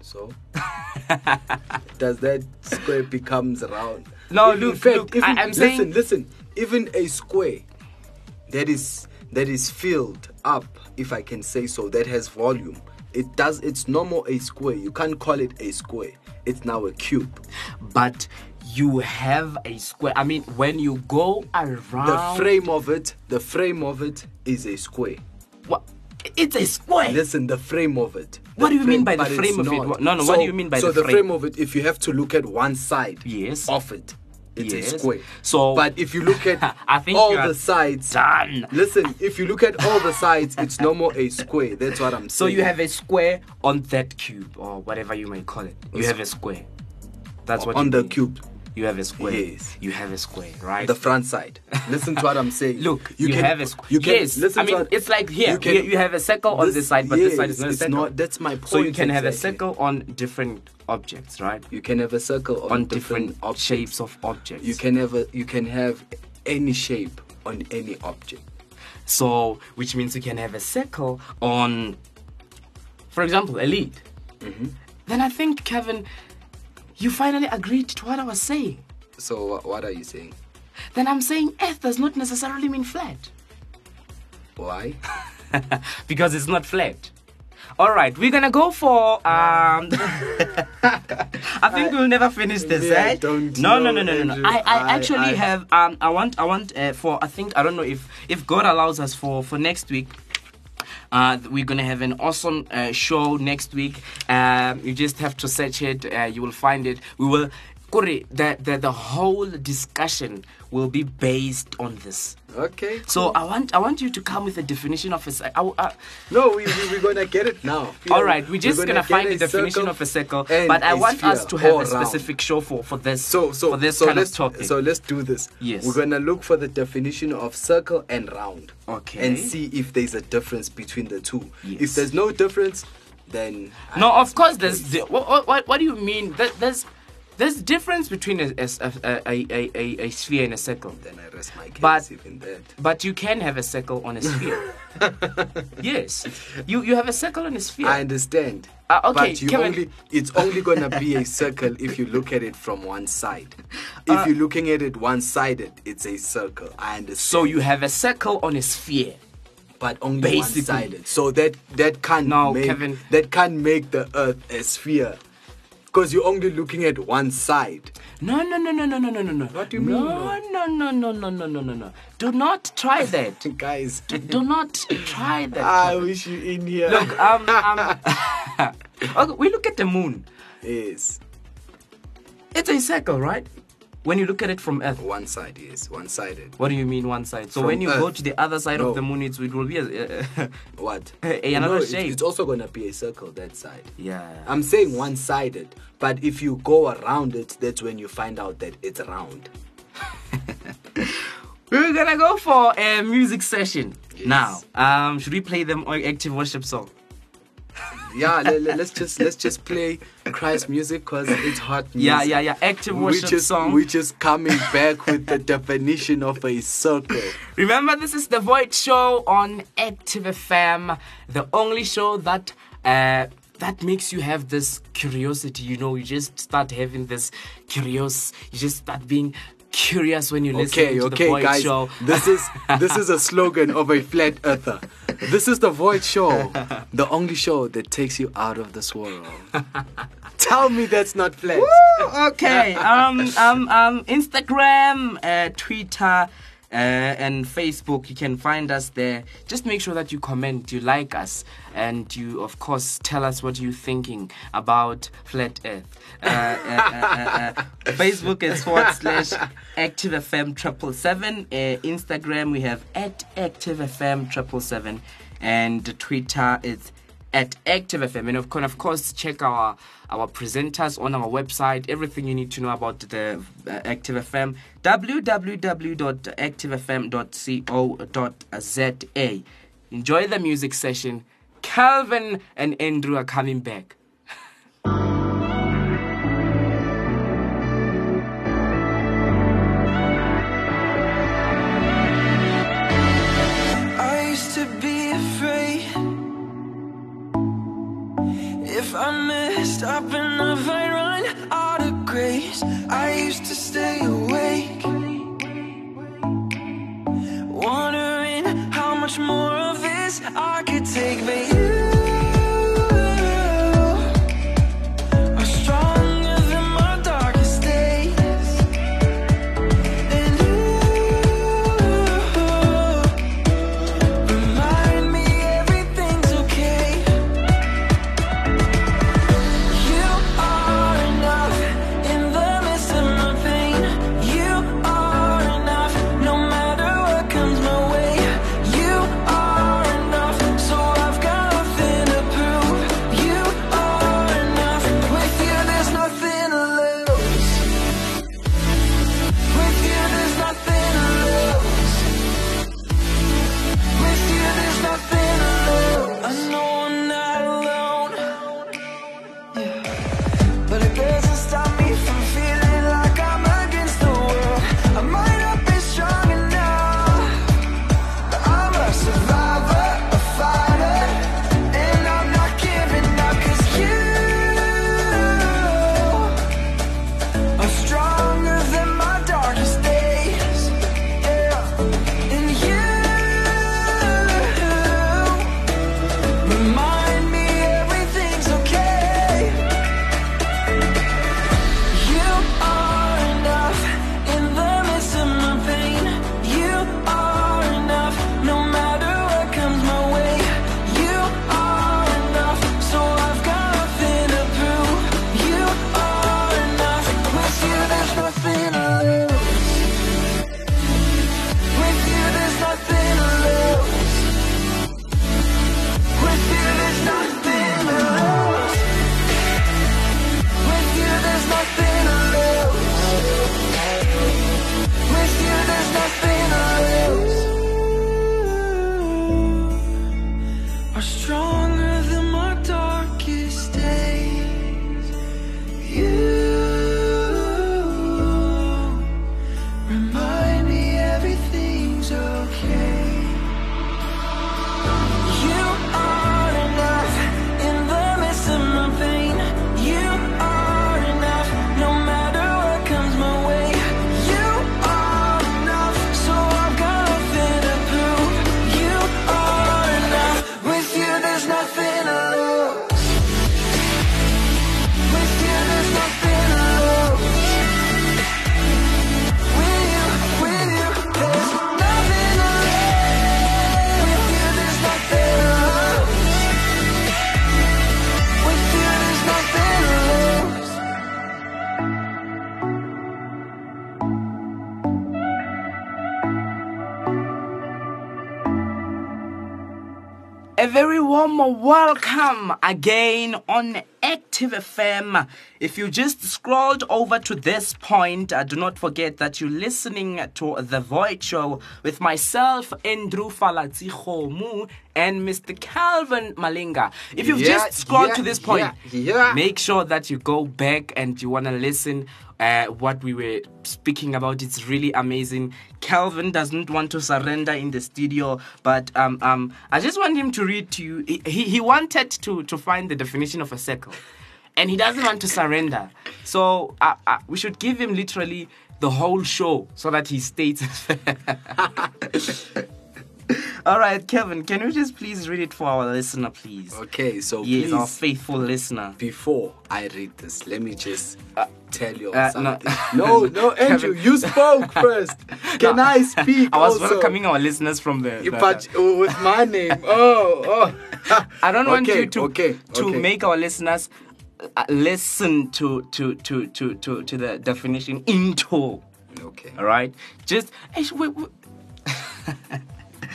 Speaker 3: So does that square becomes round?
Speaker 4: No,
Speaker 3: In
Speaker 4: look,
Speaker 3: fact,
Speaker 4: look,
Speaker 3: even-
Speaker 4: I- I'm
Speaker 3: listen,
Speaker 4: saying-
Speaker 3: listen. Even a square that is that is filled up, if I can say so, that has volume. It does. It's no more a square. You can't call it a square. It's now a cube.
Speaker 4: But you have a square. I mean, when you go around
Speaker 3: The frame of it, the frame of it is a square.
Speaker 4: What? It's a square.
Speaker 3: Listen, the frame of it.
Speaker 4: What do you mean by the frame of it?
Speaker 3: not.
Speaker 4: What- no, no, what do you mean by
Speaker 3: so
Speaker 4: the frame?
Speaker 3: So the
Speaker 4: frame?
Speaker 3: frame of it? If you have to look at one side,
Speaker 4: Yes.
Speaker 3: of it, it's
Speaker 4: Yes.
Speaker 3: a square.
Speaker 4: So-
Speaker 3: but if you look at
Speaker 4: I think
Speaker 3: all the sides,
Speaker 4: done.
Speaker 3: Listen, if you look at all the sides, it's no more a square. That's what I'm
Speaker 4: So
Speaker 3: saying.
Speaker 4: So you have a square on that cube or whatever you may call it. You have a square. That's what
Speaker 3: on the
Speaker 4: mean.
Speaker 3: cube,
Speaker 4: You have a square.
Speaker 3: Yes.
Speaker 4: You have a square, right?
Speaker 3: the front side. Listen to what I'm saying.
Speaker 4: Look, you,
Speaker 3: can-
Speaker 4: have a square.
Speaker 3: You can
Speaker 4: yes,
Speaker 3: listen
Speaker 4: I mean it's like here.
Speaker 3: you
Speaker 4: You,
Speaker 3: can-
Speaker 4: you have a circle on this side, but this side is
Speaker 3: yes,
Speaker 4: not a circle.
Speaker 3: not- that's my point.
Speaker 4: So you can have a circle on different objects, right?
Speaker 3: You can have a circle on,
Speaker 4: On different,
Speaker 3: objects.
Speaker 4: shapes of objects.
Speaker 3: You can have a, you can have any shape on any object.
Speaker 4: So, which means you can have a circle on, for example, a lead.
Speaker 3: Mm-hmm.
Speaker 4: Then I think, Kevin, you finally agreed to what I was saying.
Speaker 3: So what are you saying?
Speaker 4: Then I'm saying Earth does not necessarily mean flat
Speaker 3: Why?
Speaker 4: because it's not flat. All right, we're gonna go for. Um, I think we'll never finish this.
Speaker 3: Yeah, I
Speaker 4: eh?
Speaker 3: don't
Speaker 4: no, no, no, no, no, no. I, I
Speaker 3: I-
Speaker 4: actually
Speaker 3: I-
Speaker 4: have. Um, I want, I want uh, for. I think I don't know if if God allows us for for next week. Uh, we're gonna have an awesome uh, show next week. Um, you just have to search it. Uh, you will find it. We will. Kuri, the, the the whole discussion will be based on this.
Speaker 3: Okay.
Speaker 4: So I want I want you to come with a definition of a. ci- I, I,
Speaker 3: No, we, we we're gonna get it now.
Speaker 4: all right, we're just gonna, find
Speaker 3: a
Speaker 4: the definition of a circle, but I want us to have a
Speaker 3: round.
Speaker 4: specific show for for this
Speaker 3: So so
Speaker 4: for this
Speaker 3: so
Speaker 4: kind
Speaker 3: let's
Speaker 4: of topic.
Speaker 3: so let's do this.
Speaker 4: Yes.
Speaker 3: We're gonna look for the definition of circle and round.
Speaker 4: Okay.
Speaker 3: And see if there's a difference between the two.
Speaker 4: Yes.
Speaker 3: If there's no difference, then
Speaker 4: no,
Speaker 3: I-
Speaker 4: of course there's the, what, what what what do you mean? There- There's there's difference between a a, a, a, a, sphere and a circle.
Speaker 3: then I rest my case
Speaker 4: But-
Speaker 3: even that.
Speaker 4: But you can have a circle on a sphere. yes, you you have a circle on a sphere.
Speaker 3: I understand.
Speaker 4: Uh, okay,
Speaker 3: but you
Speaker 4: Kevin-
Speaker 3: only it's only gonna be a circle if you look at it from one side. If
Speaker 4: Uh,
Speaker 3: you're looking at it one sided, it's a circle. I understand.
Speaker 4: so you have a circle on a sphere.
Speaker 3: but only
Speaker 4: basically-
Speaker 3: one sided. So that that can't
Speaker 4: No,
Speaker 3: make
Speaker 4: Kevin.
Speaker 3: that can't make the earth a sphere because you're only looking at one side.
Speaker 4: No, no, no, no, no, no, no, no. no.
Speaker 3: What do you no, mean?
Speaker 4: No, no, no, no, no, no, no, no. Do not try that,
Speaker 3: guys.
Speaker 4: Do, do not try that.
Speaker 3: I wish you in here.
Speaker 4: Look, um, um okay, we look at the moon.
Speaker 3: Yes.
Speaker 4: It's a circle, right? When you look at it from Earth.
Speaker 3: One side, yes. One sided.
Speaker 4: What do you mean one side? So
Speaker 3: From
Speaker 4: when you go to the other side
Speaker 3: No.
Speaker 4: of the moon, it, it will be a,
Speaker 3: What?
Speaker 4: A- another
Speaker 3: it's-
Speaker 4: shape.
Speaker 3: It's also going to be a circle that side.
Speaker 4: yeah.
Speaker 3: I'm saying one sided, but if you go around it, that's when you find out that it's round.
Speaker 4: We're gonna go for a music session now. Um, should we play them active worship song?
Speaker 3: Yeah, let, us just let's just play Christ music because it's hot music.
Speaker 4: Yeah, yeah, yeah. Active worship
Speaker 3: just
Speaker 4: song.
Speaker 3: we just coming back with the definition of a circle.
Speaker 4: Remember, this is the Void Show on Active FM, the only show that uh, that makes you have this curiosity. You know, you just start having this curious. You just start being curious when you listen
Speaker 3: Okay,
Speaker 4: to the
Speaker 3: okay,
Speaker 4: Void
Speaker 3: guys.
Speaker 4: Show.
Speaker 3: This is this is a slogan of a flat earther. This is the Void Show, the only show that takes you out of this world. Tell me that's not flat.
Speaker 4: okay. Um, um, um, Instagram, uh, Twitter. Uh, and Facebook, you can find us there. Just make sure that you comment, you like us, and you, of course, tell us what you're thinking about flat Earth. Uh, uh, uh, uh, uh, Facebook is forward slash Active FM triple seven. Instagram we have at Active FM triple seven, and Twitter is at Active FM. And of course, of course, check our our presenters on our website. Everything you need to know about the uh, Active FM. www.activefm.co.za. Enjoy the music session. Calvin and Andrew are coming back.
Speaker 8: I could take But
Speaker 4: welcome again on Active FM. If you just scrolled over to this point, uh, do not forget that you're listening to The Void Show with myself, Andrew Falatsi and Mr. Calvin Malinga. If you've
Speaker 3: Yeah,
Speaker 4: just scrolled
Speaker 3: yeah,
Speaker 4: to this point,
Speaker 3: yeah.
Speaker 4: make sure that you go back and you want to listen uh, what we were speaking about. It's really amazing. Calvin doesn't want to surrender in the studio, but um, um, I just want him to read to you. He, he wanted to, to find the definition of a circle, and he doesn't want to surrender. So uh, uh, we should give him literally the whole show so that he states. All right, Kevin, can you just please read it for our listener, please?
Speaker 3: Okay, so
Speaker 4: Yes, our
Speaker 3: please,
Speaker 4: faithful listener.
Speaker 3: before I read this, let me just tell you
Speaker 4: uh, no.
Speaker 3: something. No, no, Andrew, you spoke first. Can I speak?
Speaker 4: I was
Speaker 3: also?
Speaker 4: welcoming our listeners from the. the-
Speaker 3: But with my name, oh, oh.
Speaker 4: I don't want you to
Speaker 3: okay,
Speaker 4: to
Speaker 3: okay.
Speaker 4: make our listeners uh, listen to to to to to to the definition into.
Speaker 3: Okay.
Speaker 4: All right, just eh, wait.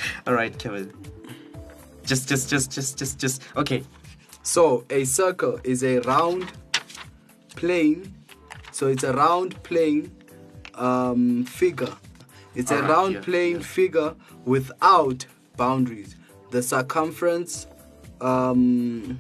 Speaker 4: all right, Kevin. Just just just just just just okay.
Speaker 3: So a circle is a round plane. So it's a round plane um, figure. It's a
Speaker 4: Alright,
Speaker 3: round
Speaker 4: yeah,
Speaker 3: plane
Speaker 4: yeah.
Speaker 3: figure without boundaries. The circumference um,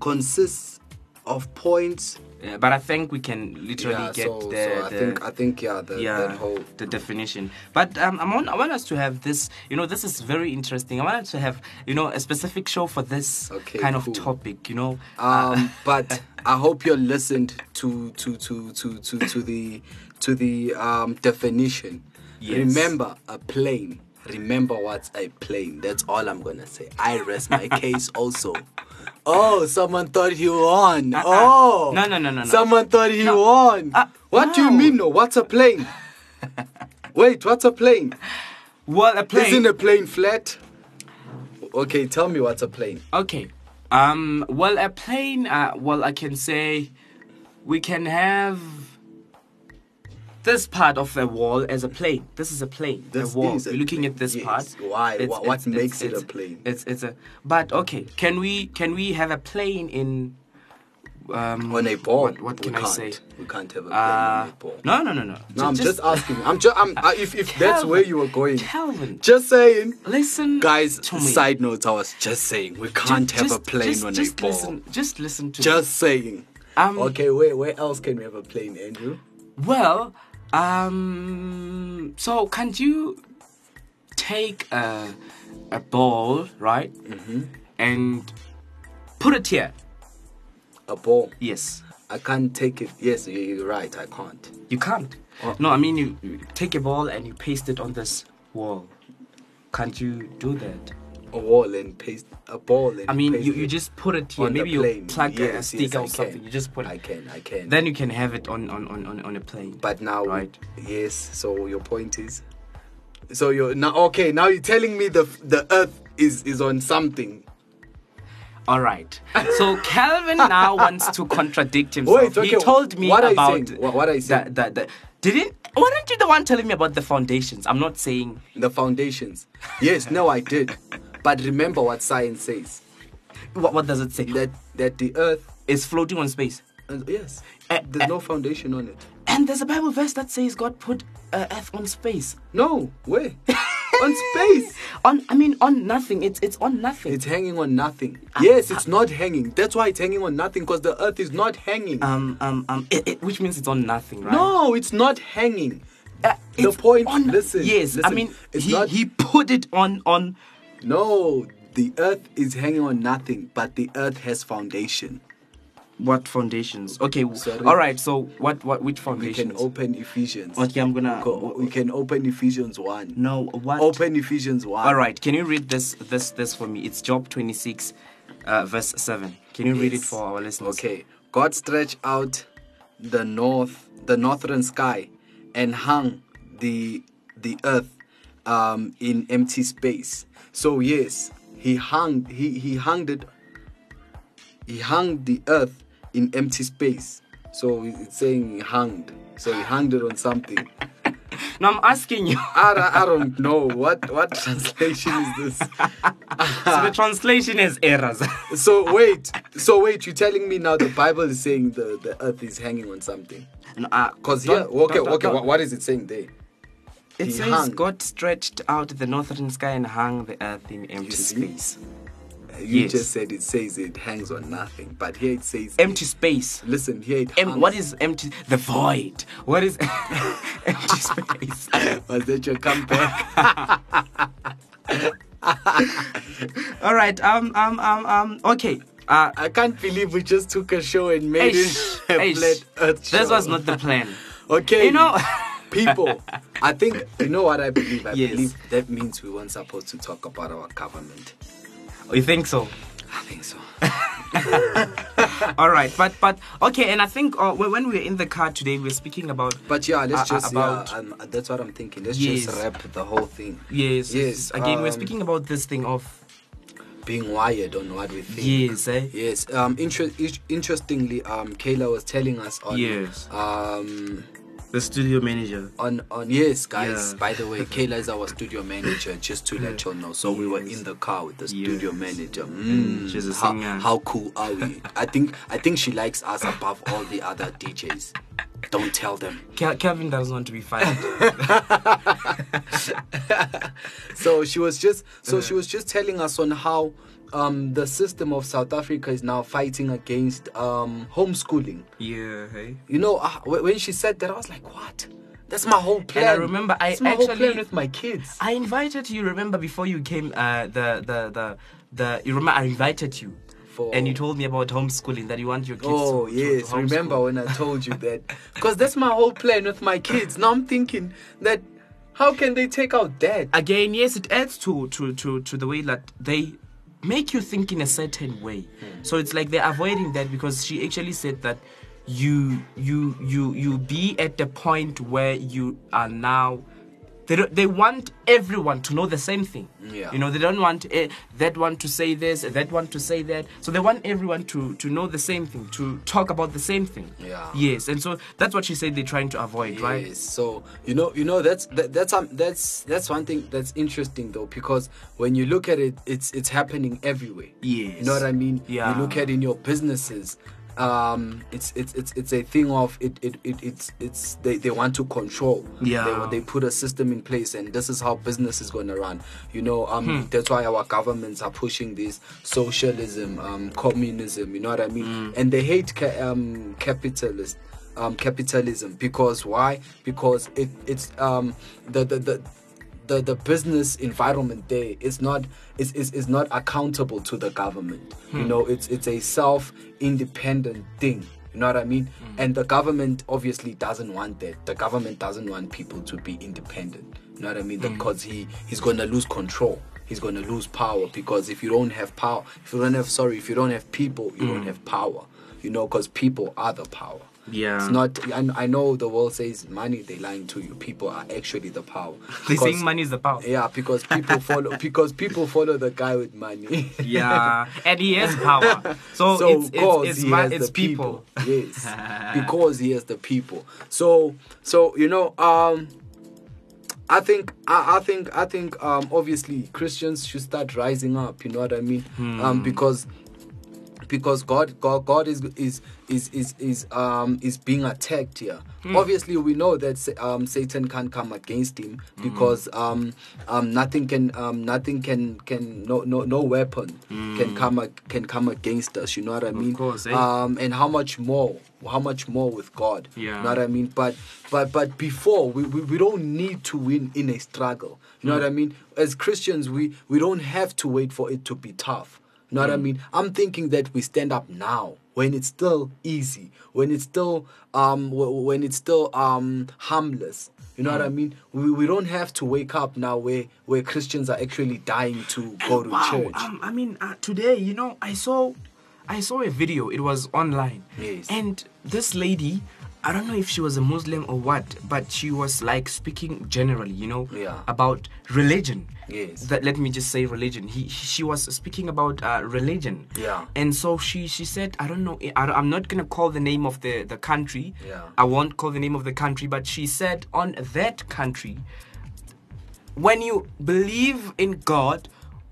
Speaker 3: consists of points.
Speaker 4: Yeah, but I think we can literally
Speaker 3: Yeah,
Speaker 4: get
Speaker 3: so,
Speaker 4: the,
Speaker 3: so I
Speaker 4: the
Speaker 3: think I think yeah, the,
Speaker 4: yeah
Speaker 3: whole
Speaker 4: the definition but um, I, want, I want us to have this you know this is very interesting i want us to have you know a specific show for this
Speaker 3: Okay,
Speaker 4: kind
Speaker 3: cool.
Speaker 4: of topic you know
Speaker 3: Um, but I hope you listened to to to to to, to the to the um, definition.
Speaker 4: Yes.
Speaker 3: Remember a plane. Remember what's a plane. That's all I'm gonna say. I rest my case also. Oh, someone thought he won.
Speaker 4: Uh-uh.
Speaker 3: Oh,
Speaker 4: No, no, no, no, no.
Speaker 3: Someone thought he
Speaker 4: No.
Speaker 3: won.
Speaker 4: Uh,
Speaker 3: what do you mean? No, what's a plane? Wait, what's a plane?
Speaker 4: well a plane
Speaker 3: Isn't a plane flat? Okay, tell me what's a plane.
Speaker 4: Okay. Um. Well, a plane. Uh. Well, I can say, we can have this part of the wall as a plane. This is a plane.
Speaker 3: This
Speaker 4: a wall.
Speaker 3: is a
Speaker 4: You're looking
Speaker 3: plane.
Speaker 4: at this
Speaker 3: Yes.
Speaker 4: part.
Speaker 3: Why? What- what makes it a plane?
Speaker 4: It's it's a. But okay. Can we can we have a plane in? Um,
Speaker 3: On a ball.
Speaker 4: What, what
Speaker 3: we
Speaker 4: can I
Speaker 3: can't.
Speaker 4: say?
Speaker 3: We can't have a plane
Speaker 4: Uh,
Speaker 3: on a ball.
Speaker 4: no, no, no, no.
Speaker 3: No, I'm just, asking. I'm just. I'm. Uh, if if that's where you were going,
Speaker 4: Calvin,
Speaker 3: just saying.
Speaker 4: listen,
Speaker 3: Guys,
Speaker 4: me.
Speaker 3: side notes. I was just saying we can't
Speaker 4: Ju-
Speaker 3: have
Speaker 4: just-
Speaker 3: a plane
Speaker 4: just,
Speaker 3: on
Speaker 4: just
Speaker 3: a ball.
Speaker 4: Listen, just listen to me.
Speaker 3: Just saying.
Speaker 4: Um,
Speaker 3: okay, where where else can we have a plane, Andrew?
Speaker 4: Well, um, so can't you take a a ball, right,
Speaker 3: Mm-hmm.
Speaker 4: and put it here?
Speaker 3: A ball.
Speaker 4: Yes,
Speaker 3: I can't take it. Yes, you- you're right. I can't.
Speaker 4: you can't. No, I mean you, you take a ball and you paste it on this wall. Can't you do that?
Speaker 3: A wall and paste a ball. And
Speaker 4: I mean, you, you just put it here. Maybe you plug a
Speaker 3: Yes,
Speaker 4: sticker
Speaker 3: yes, I
Speaker 4: or something. You just put it.
Speaker 3: I can. I can.
Speaker 4: Then you can have it on on, on, on, on a plane.
Speaker 3: But now,
Speaker 4: Right.
Speaker 3: yes. So your point is, so you're now okay. Now you're telling me the the Earth is is on something.
Speaker 4: All right. So Calvin now wants to contradict himself.
Speaker 3: Wait,
Speaker 4: he told me
Speaker 3: what
Speaker 4: about?
Speaker 3: What- what are you saying?
Speaker 4: The, the, the, didn't why aren't you the one telling me about the foundations? I'm not saying
Speaker 3: The foundations. Yes, no, I did. But remember what science says
Speaker 4: what, what does it say?
Speaker 3: that that the Earth.
Speaker 4: It's floating on space.
Speaker 3: Uh, yes, there's no foundation on it.
Speaker 4: And there's a Bible verse that says God put uh, Earth on space.
Speaker 3: No, where? on space.
Speaker 4: On I mean on nothing. It's it's on nothing.
Speaker 3: It's hanging on nothing. Yes, it's not hanging. That's why it's hanging on nothing because the Earth is not hanging.
Speaker 4: um um um it, it- which means it's on nothing, right?
Speaker 3: No, it's not hanging.
Speaker 4: Uh,
Speaker 3: The
Speaker 4: it's
Speaker 3: point- listen,
Speaker 4: Yes, I
Speaker 3: listen,
Speaker 4: mean
Speaker 3: it's
Speaker 4: he
Speaker 3: not-
Speaker 4: he put it on on
Speaker 3: No, the Earth is hanging on nothing, but the Earth has foundation.
Speaker 4: what foundations? Okay,
Speaker 3: Sorry.
Speaker 4: all right. So what what which
Speaker 3: foundation?
Speaker 4: We
Speaker 3: can open Ephesians.
Speaker 4: Okay, I'm gonna.
Speaker 3: Go, We can open Ephesians one.
Speaker 4: No, what?
Speaker 3: Open Ephesians one.
Speaker 4: All right, can you read this this this for me? It's Job 26, uh, verse 7. Can you read it for our listeners?
Speaker 3: Okay. God stretched out the north, the northern sky, and hung the the earth um, in empty space. So yes, he hung he he hung it. He hung the earth in empty space. So it's saying he hanged. So he hung it on something.
Speaker 4: No, I'm asking you.
Speaker 3: I, don't- I don't know what what translation is this.
Speaker 4: so the translation is errors.
Speaker 3: So wait, so wait, you're telling me now the Bible is saying the, the earth is hanging on something?
Speaker 4: No, uh,
Speaker 3: Cause
Speaker 4: don't-
Speaker 3: yeah, okay,
Speaker 4: don't-
Speaker 3: okay,
Speaker 4: don't-
Speaker 3: what, what is it saying there?
Speaker 4: It says
Speaker 3: hung.
Speaker 4: God stretched out the northern sky and hung the earth in empty space.
Speaker 3: You
Speaker 4: Yes.
Speaker 3: just said it says it hangs on nothing, but here it says
Speaker 4: Empty space.
Speaker 3: Listen, here it
Speaker 4: Em- what is empty? The void. What is empty space?
Speaker 3: was that your comeback?
Speaker 4: All right. Um. Um. Um. Um. Okay. Uh.
Speaker 3: I can't believe we just took a show and made it a flat earth show.
Speaker 4: This was not the plan.
Speaker 3: okay.
Speaker 4: You know.
Speaker 3: People. I think you know what I believe. I
Speaker 4: Yes.
Speaker 3: believe that means we weren't supposed to talk about our government.
Speaker 4: you think so?
Speaker 3: I think so.
Speaker 4: All right. But but okay. And I think uh, when we were in the car today, we were speaking about
Speaker 3: But yeah, let's
Speaker 4: Uh,
Speaker 3: just
Speaker 4: about-
Speaker 3: yeah, um, that's what I'm thinking. Let's
Speaker 4: Yes.
Speaker 3: just wrap the whole thing.
Speaker 4: yes
Speaker 3: Yes,
Speaker 4: Again, we're
Speaker 3: um,
Speaker 4: speaking about this thing of
Speaker 3: Being wired on what we think.
Speaker 4: yes. Eh?
Speaker 3: Yes. Um. Inter- interestingly, um, Kayla was telling us on.
Speaker 4: Yes.
Speaker 3: Um.
Speaker 4: The studio manager.
Speaker 3: On on yes, guys.
Speaker 4: Yeah.
Speaker 3: By the way, Kayla is our studio manager. Just to let you know. So we were in the car with the studio
Speaker 4: Yes.
Speaker 3: manager. Mm,
Speaker 4: she's a
Speaker 3: how,
Speaker 4: singer.
Speaker 3: how cool are we? I think I think she likes us above all the other DJs. Don't tell them.
Speaker 4: Kevin doesn't want to be fired.
Speaker 3: so she was just so she was just telling us on how um, the system of South Africa is now fighting against um, homeschooling.
Speaker 4: yeah. Hey.
Speaker 3: You know, uh, wh- when she said that, I was like, "What? That's my whole plan."
Speaker 4: And I remember I
Speaker 3: That's my whole
Speaker 4: actually-
Speaker 3: plan with my kids.
Speaker 4: I invited you. Remember before you came, uh, the the the the. You remember I invited you,
Speaker 3: For-
Speaker 4: and you told me about homeschooling that you want your kids.
Speaker 3: Oh
Speaker 4: to, to-
Speaker 3: yes,
Speaker 4: to
Speaker 3: remember when I told you that? Because that's my whole plan with my kids. Now I'm thinking that how can they take out that?
Speaker 4: Again, yes, it adds to to to to the way that they make you think in a certain way. So it's like they're avoiding that because she actually said that you you you you be at the point where you are now they, don't- they want everyone to know the same thing
Speaker 3: Yeah.
Speaker 4: you know they don't want eh, that one to say this that one to say that so they want everyone to to know the same thing to talk about the same thing
Speaker 3: Yeah.
Speaker 4: yes and so that's what she said they're trying to avoid right
Speaker 3: Yes. So you know, you know that's that, that's um, that's that's one thing that's interesting though because when you look at it, it's it's happening everywhere.
Speaker 4: Yes.
Speaker 3: You know what I mean?
Speaker 4: Yeah.
Speaker 3: You look at in your businesses. Um, it's it's it's it's a thing of it it, it it's it's they, they want to control.
Speaker 4: Yeah.
Speaker 3: They, they put a system in place and this is how business is going to run. You know, um,
Speaker 4: Hmm.
Speaker 3: that's why our governments are pushing this socialism, um, communism. You know what I mean?
Speaker 4: Hmm.
Speaker 3: And they hate ca- um capitalist um, capitalism because why because it, it's um, the, the, the the the business environment there is not is, is, is not accountable to the government. You
Speaker 4: Hmm.
Speaker 3: know it's it's a self independent thing. You know what i mean?
Speaker 4: Hmm.
Speaker 3: and the government obviously doesn't want that. The government doesn't want people to be independent. You know what i mean?
Speaker 4: Hmm.
Speaker 3: because he he's going to lose control. He's going to lose power. Because if you don't have power if you don't have sorry if you don't have people you
Speaker 4: Hmm.
Speaker 3: don't have power. You know because people are the power
Speaker 4: Yeah.
Speaker 3: it's not I, I know the world says money they're lying to you. People are actually the power.
Speaker 4: They're saying money is the power.
Speaker 3: Yeah because people follow because people follow the guy with money.
Speaker 4: Yeah. And he has power. So,
Speaker 3: so
Speaker 4: it's it's, it's,
Speaker 3: he
Speaker 4: ma-
Speaker 3: has
Speaker 4: it's
Speaker 3: the
Speaker 4: people,
Speaker 3: yes. Because he has the people. So so you know um I think I, I think I think um obviously Christians should start rising up you know what I mean?
Speaker 4: Hmm.
Speaker 3: um because because God God God is is is is is um is being attacked here.
Speaker 4: Hmm.
Speaker 3: Obviously, we know that um Satan can't come against him
Speaker 4: Hmm.
Speaker 3: because um um nothing can um nothing can can no no no weapon can come ag- can come against us. You know what I mean?
Speaker 4: Hmm. course, eh?
Speaker 3: Um and how much more how much more with God?
Speaker 4: Yeah.
Speaker 3: You know what I mean? But but but before we, we, we don't need to win in a struggle. You know what I mean? As Christians, we we don't have to wait for it to be tough. You know what I mean? I'm thinking that we stand up now when it's still easy, when it's still um w- when it's still um harmless. You know what I mean? We, we don't have to wake up now where where Christians are actually dying to go to
Speaker 4: wow
Speaker 3: church.
Speaker 4: um, i mean uh, today you know i saw i saw a video it was online
Speaker 3: Yes.
Speaker 4: and this lady I don't know if she was a Muslim or what, but she was like speaking generally, you know,
Speaker 3: Yeah.
Speaker 4: about religion.
Speaker 3: Yes.
Speaker 4: That let me just say religion. He she was speaking about uh, religion.
Speaker 3: Yeah.
Speaker 4: And so she she said, I don't know. I, I'm not gonna call the name of the the country.
Speaker 3: Yeah.
Speaker 4: I won't call the name of the country, but she said on that country, when you believe in God,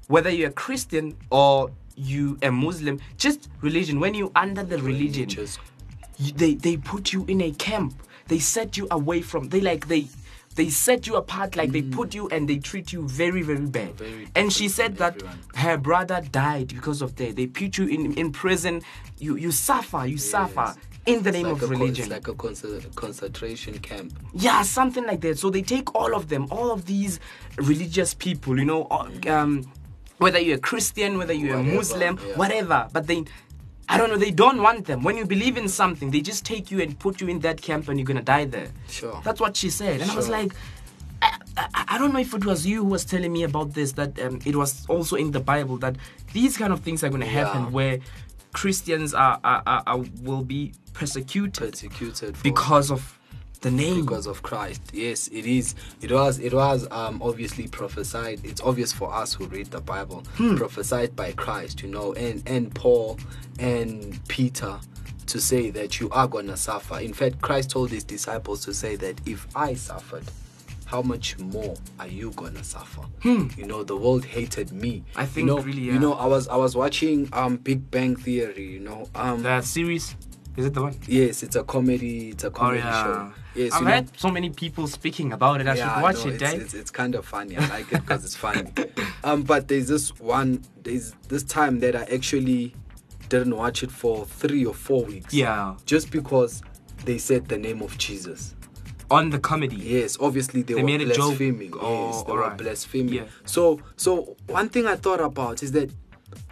Speaker 4: whether you're a Christian or you a Muslim, just religion. When you under the religion,
Speaker 3: Religious.
Speaker 4: You, they they put you in a camp. They set you away from. They like they they set you apart. Like they put you and they treat you very very bad.
Speaker 3: Mm. Very
Speaker 4: and she said that
Speaker 3: everyone.
Speaker 4: her brother died because of that. They put you in in prison. You you suffer. You suffer in the name
Speaker 3: like
Speaker 4: of
Speaker 3: con-
Speaker 4: religion.
Speaker 3: It's like a conce- concentration camp.
Speaker 4: Yeah, something like that. So they take all of them, all of these religious people, you know, all- um, whether you're a Christian, whether you're
Speaker 3: Whatever,
Speaker 4: a Muslim,
Speaker 3: yeah.
Speaker 4: whatever. But they, I don't know, they don't want them. When you believe in something, they just take you and put you in that camp and you're gonna die there.
Speaker 3: Sure.
Speaker 4: That's what she said. And I was like, I, I, I don't know if it was you who was telling me about this, that um, it was also in the Bible that these kind of things are gonna happen
Speaker 3: Yeah.
Speaker 4: where Christians are, are, are, are will be persecuted
Speaker 3: Persecuted
Speaker 4: because of the name.
Speaker 3: because of Christ. Yes, it is. It was. It was um, obviously prophesied. It's obvious for us who read the Bible.
Speaker 4: Hmm.
Speaker 3: Prophesied by Christ, you know, and and Paul and Peter to say that you are gonna suffer. In fact, Christ told his disciples to say that if I suffered. How much more are you gonna suffer? You know, the world hated me.
Speaker 4: Hmm. I think
Speaker 3: you know,
Speaker 4: really,
Speaker 3: you know, I was I was watching um Big Bang Theory. You know, um
Speaker 4: The series, is it the one?
Speaker 3: yes, it's a comedy. It's a
Speaker 4: Oh
Speaker 3: comedy
Speaker 4: yeah.
Speaker 3: show. Yes,
Speaker 4: I've
Speaker 3: you know,
Speaker 4: heard so many people speaking about it. I
Speaker 3: yeah,
Speaker 4: should watch
Speaker 3: no,
Speaker 4: it,
Speaker 3: it's,
Speaker 4: eh?
Speaker 3: it's, it's kind of funny. I like it because it's funny. Um, but there's this one. There's this time that I actually didn't watch it for three or four weeks.
Speaker 4: Yeah.
Speaker 3: Just because they said the name of Jesus.
Speaker 4: On the comedy.
Speaker 3: Yes, obviously they,
Speaker 4: They
Speaker 3: were
Speaker 4: made a joke.
Speaker 3: blaspheming.
Speaker 4: Oh,
Speaker 3: yes, they were blaspheming.
Speaker 4: Yeah.
Speaker 3: So, so one thing I thought about is that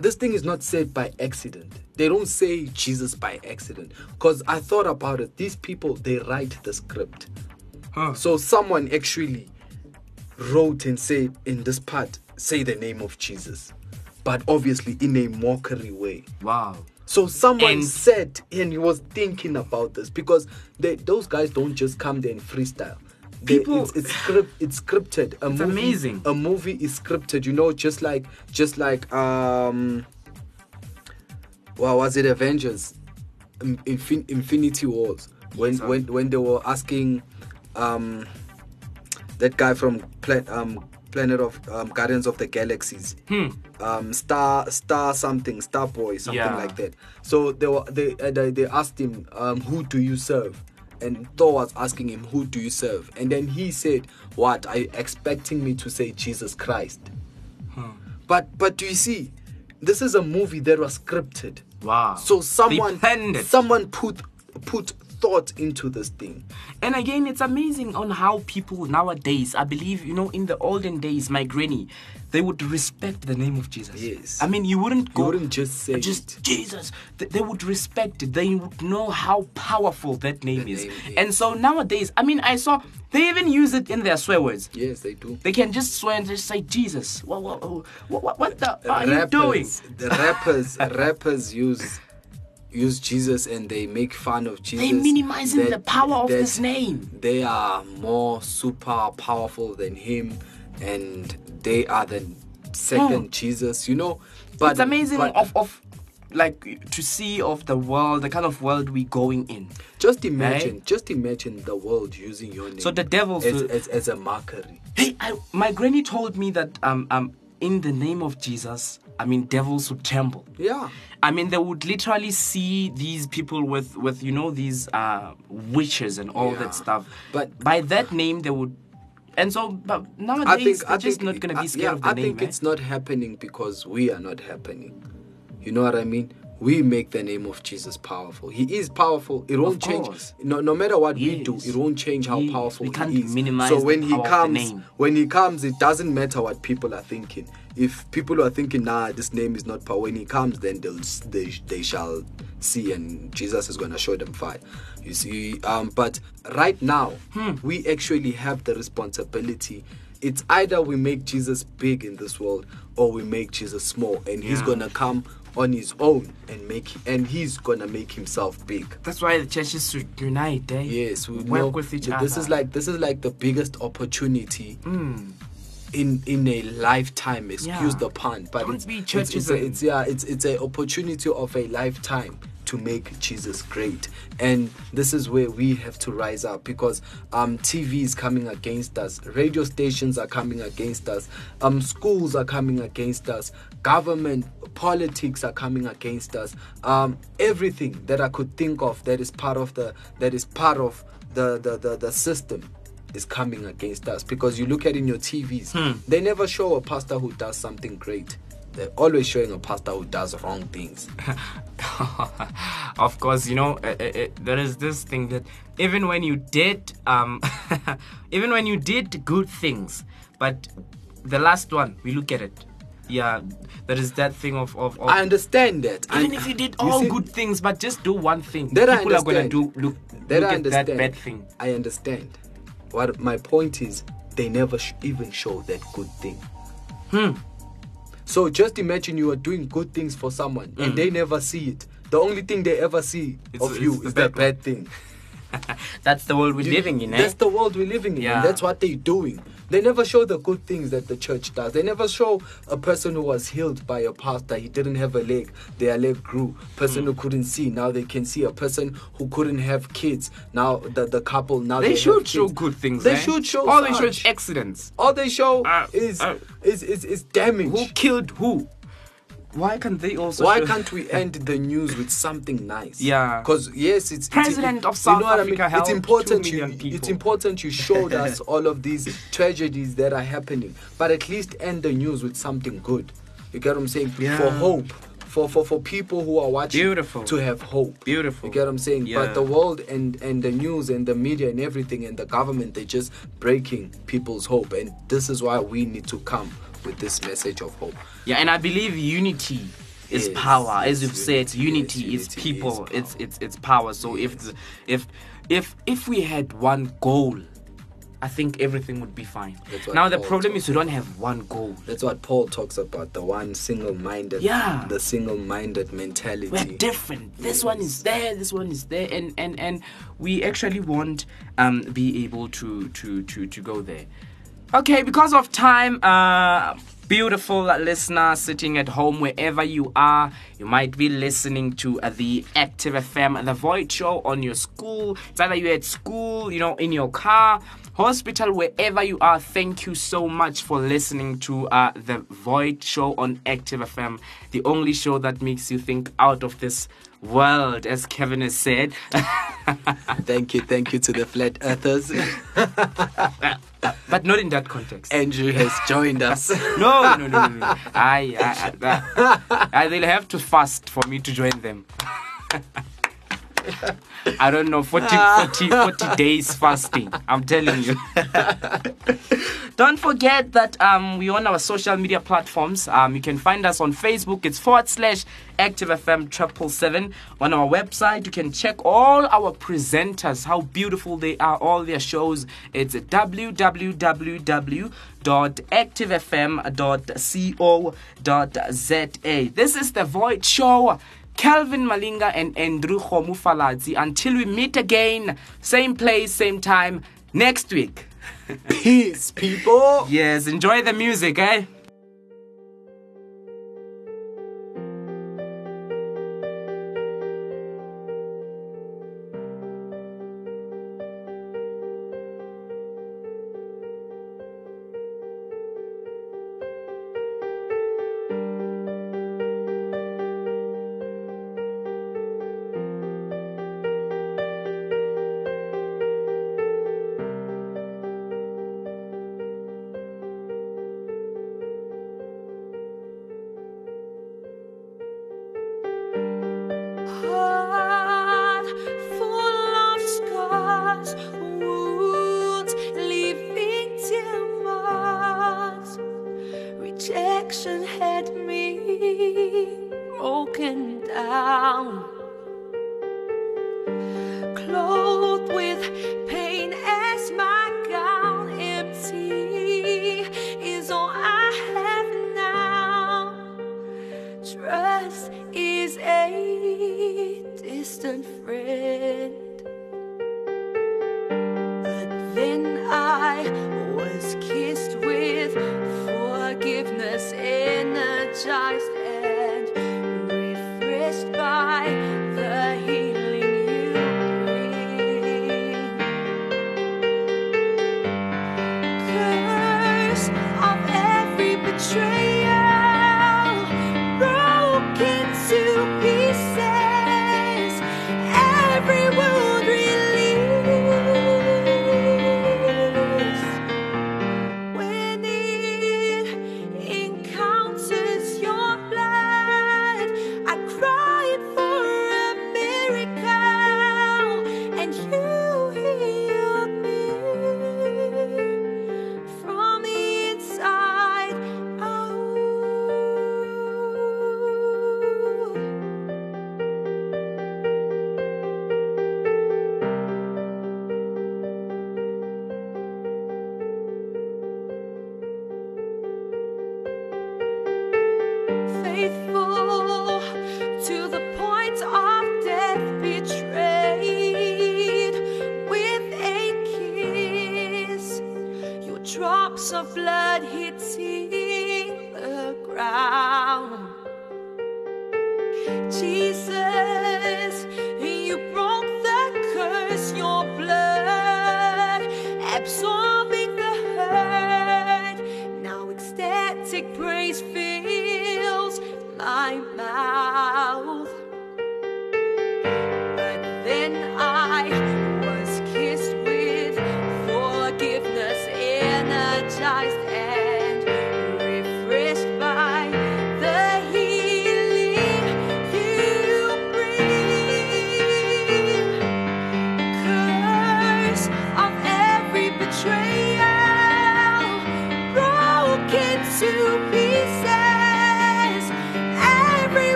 Speaker 3: this thing is not said by accident. They don't say Jesus by accident. Because I thought about it. These people they write the script.
Speaker 4: Huh.
Speaker 3: So someone actually wrote and said in this part, say the name of Jesus. But obviously in a mockery way.
Speaker 4: Wow.
Speaker 3: So someone
Speaker 4: And-
Speaker 3: said and he was thinking about this because they, those guys don't just come there and freestyle. They,
Speaker 4: People-
Speaker 3: it's, it's script it's scripted. A
Speaker 4: It's
Speaker 3: movie,
Speaker 4: amazing.
Speaker 3: A movie is scripted, you know, just like just like um well was it Avengers? In- Infin- Infinity Wars. When
Speaker 4: Yes,
Speaker 3: when when they were asking um that guy from Pla- um Planet of um, Guardians of the Galaxies
Speaker 4: Hmm.
Speaker 3: um star star something star boy something
Speaker 4: Yeah.
Speaker 3: like that so they were they uh, they, they asked him um who do you serve and thor was asking him who do you serve and then he said what are you expecting me to say jesus christ but but do you see this is a movie that was scripted
Speaker 4: Wow.
Speaker 3: so someone someone put put thought into this thing
Speaker 4: And again, it's amazing on how people nowadays, I believe, you know, in the olden days, my granny, they would respect the name of Jesus.
Speaker 3: Yes.
Speaker 4: I mean, you wouldn't go.
Speaker 3: You wouldn't just say
Speaker 4: just
Speaker 3: it.
Speaker 4: Jesus. They would respect it. They would know how powerful that name is.
Speaker 3: name is.
Speaker 4: And so nowadays, I mean, I saw they even use it in their swear words.
Speaker 3: yes they do
Speaker 4: They can just swear and just say Jesus. What, what, what, what the are you doing?
Speaker 3: the rappers rappers use use Jesus and they make fun of Jesus.
Speaker 4: They're minimizing the power of his name.
Speaker 3: They are more super powerful than him, and they are the second Jesus. You know, but
Speaker 4: it's amazing
Speaker 3: but
Speaker 4: of, of like to see of the world, the kind of world we're going in.
Speaker 3: just imagine, just imagine the world using your name.
Speaker 4: So the devil
Speaker 3: as, as, as a mockery.
Speaker 4: Hey, I, my granny told me that um um in the name of Jesus, I mean devils would tremble.
Speaker 3: Yeah.
Speaker 4: I mean they would literally see these people with with you know these uh witches and all
Speaker 3: Yeah.
Speaker 4: that stuff.
Speaker 3: But-
Speaker 4: by that name they would and so but nowadays, I
Speaker 3: think
Speaker 4: they're
Speaker 3: I
Speaker 4: just
Speaker 3: think,
Speaker 4: not gonna
Speaker 3: uh,
Speaker 4: be scared
Speaker 3: yeah,
Speaker 4: of the
Speaker 3: I
Speaker 4: name.
Speaker 3: think
Speaker 4: eh?
Speaker 3: it's not happening because we are not happening. You know what I mean? We make the name of Jesus powerful. He is powerful. It won't change. No, no matter what we do, it won't change how
Speaker 4: Yes,
Speaker 3: powerful
Speaker 4: we can't
Speaker 3: he is.
Speaker 4: minimize
Speaker 3: so when he comes, when he comes, it doesn't matter what people are thinking. If people are thinking, nah, this name is not power. When he comes, then they'll they, they shall see, and Jesus is gonna show them fire. You see, um, but right now
Speaker 4: Hmm.
Speaker 3: we actually have the responsibility. It's either we make Jesus big in this world or we make Jesus small, and He's gonna come on his own and make and he's gonna make himself big.
Speaker 4: That's why the churches should unite, eh?
Speaker 3: Yes, we
Speaker 4: work
Speaker 3: know
Speaker 4: with each
Speaker 3: th-
Speaker 4: other.
Speaker 3: This is like this is like the biggest opportunity
Speaker 4: Mm.
Speaker 3: in in a lifetime. Excuse
Speaker 4: Yeah.
Speaker 3: the pun, but
Speaker 4: Don't
Speaker 3: it's,
Speaker 4: be
Speaker 3: it's, it's, a, it's yeah, it's it's a opportunity of a lifetime to make Jesus great, and this is where we have to rise up because um TV is coming against us, radio stations are coming against us, um schools are coming against us, government politics are coming against us, um everything that I could think of that is part of the that is part of the the the, the system is coming against us because you look at in your TVs,
Speaker 4: Hmm.
Speaker 3: they never show a pastor who does something great. They're always showing a pastor who does wrong things.
Speaker 4: of course, you know, uh, uh, uh, there is this thing that even when you did, um, even when you did good things, but the last one, we look at it. Yeah, there is that thing of of. of
Speaker 3: I understand that.
Speaker 4: even if you did
Speaker 3: you
Speaker 4: all
Speaker 3: see,
Speaker 4: good things, but just do one thing,
Speaker 3: that
Speaker 4: people are gonna do look,
Speaker 3: that
Speaker 4: look
Speaker 3: I
Speaker 4: at that bad thing.
Speaker 3: I understand. What my point is, they never sh- even show that good thing.
Speaker 4: Hmm.
Speaker 3: So just imagine you are doing good things for someone and they never see it. The only thing they ever see
Speaker 4: Mm. It's-
Speaker 3: of you
Speaker 4: the
Speaker 3: is
Speaker 4: bad
Speaker 3: bad thing.
Speaker 4: That's the world we're living in, eh?
Speaker 3: That's the world we're living in.
Speaker 4: Yeah.
Speaker 3: And that's what they're doing. They never show the good things that the church does. They never show a person who was healed by a pastor. He didn't have a leg. Their leg grew. Person
Speaker 4: Hmm.
Speaker 3: who couldn't see. Now they can see. A person who couldn't have kids. Now the, the couple now
Speaker 4: they
Speaker 3: they,
Speaker 4: should show good things.
Speaker 3: They
Speaker 4: eh?
Speaker 3: should show
Speaker 4: All they show is accidents.
Speaker 3: All they show
Speaker 4: Uh,
Speaker 3: is,
Speaker 4: uh,
Speaker 3: is is is damage.
Speaker 4: Who killed who? Why can't they also?
Speaker 3: Why
Speaker 4: show-
Speaker 3: can't we end the news with something nice?
Speaker 4: Yeah.
Speaker 3: Because yes, it's
Speaker 4: President
Speaker 3: it's,
Speaker 4: of
Speaker 3: you know what I mean? It's important. You,
Speaker 4: people.
Speaker 3: it's important you showed us all of these tragedies that are happening, but at least end the news with something good. You get what I'm saying?
Speaker 4: Yeah.
Speaker 3: For hope. For, for, for people who are watching
Speaker 4: Beautiful.
Speaker 3: to have hope
Speaker 4: Beautiful.
Speaker 3: you get what i'm saying
Speaker 4: Yeah.
Speaker 3: but the world and and the news and the media and everything and the government they're just breaking people's hope and this is why we need to come with this message of hope
Speaker 4: Yeah, and I believe unity is
Speaker 3: Yes,
Speaker 4: power. As you've said,
Speaker 3: unity,
Speaker 4: unity,
Speaker 3: yes,
Speaker 4: is
Speaker 3: unity
Speaker 4: people.
Speaker 3: is
Speaker 4: it's it's it's power. So if the, if if if we had one goal, I think everything would be fine. Now the
Speaker 3: Paul
Speaker 4: problem is we don't have one goal.
Speaker 3: That's what Paul talks about, the one single-minded,
Speaker 4: Yeah.
Speaker 3: the single-minded mentality.
Speaker 4: We're different. This one is there. This one is there, and and and we actually won't um be able to to to to go there. Okay, because of time, uh, beautiful listener sitting at home wherever you are, you might be listening to uh, the Active FM, the Void Show on your school. It's either you're at school, you know, in your car, hospital, wherever you are. Thank you so much for listening to uh, the Void Show on Active FM, the only show that makes you think out of this world, as Kevin has said.
Speaker 3: Thank you, thank you to the flat earthers.
Speaker 4: but not in that context.
Speaker 3: Andrew has joined us.
Speaker 4: No, no, no, no, no. I, I, I, I, they'll have to fast for me to join them. I don't know, 40, 40, 40 days fasting. I'm telling you. don't forget that um, we're on our social media platforms. Um, you can find us on Facebook. It's forward slash ActiveFM triple seven. On our website, you can check all our presenters, how beautiful they are, all their shows. It's www.activefm.co.za. This is the Void Show. Calvin Malinga and Andrew Khomufaladzi. Until we meet again, same place, same time, next week.
Speaker 3: Peace, people.
Speaker 4: Yes, enjoy the music, eh?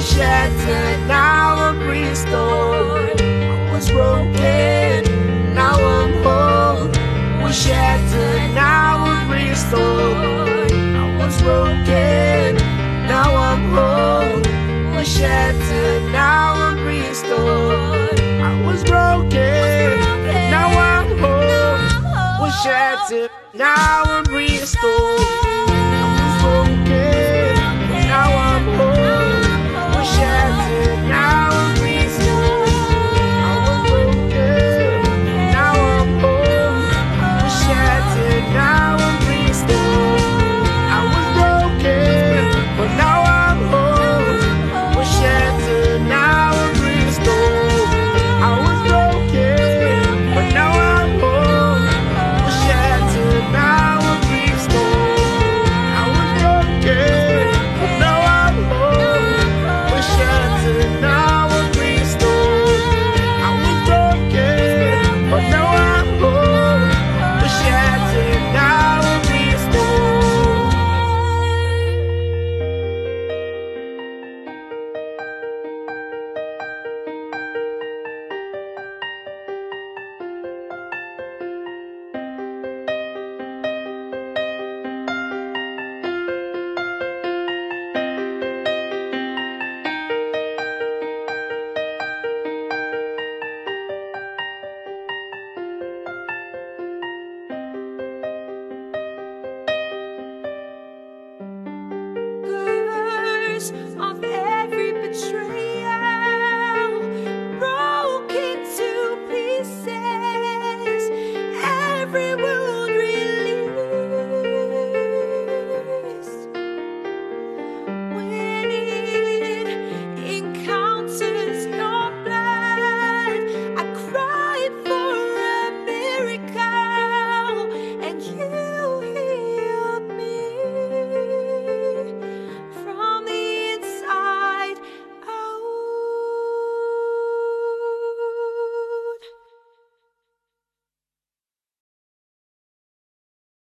Speaker 8: was shattered, now I'm restored. I was broken, now I'm whole. Was shattered, now I'm restored. I was broken, now I'm whole. Was shattered, now I'm restored. I was broken, now I'm whole. Was shattered, now I'm restored.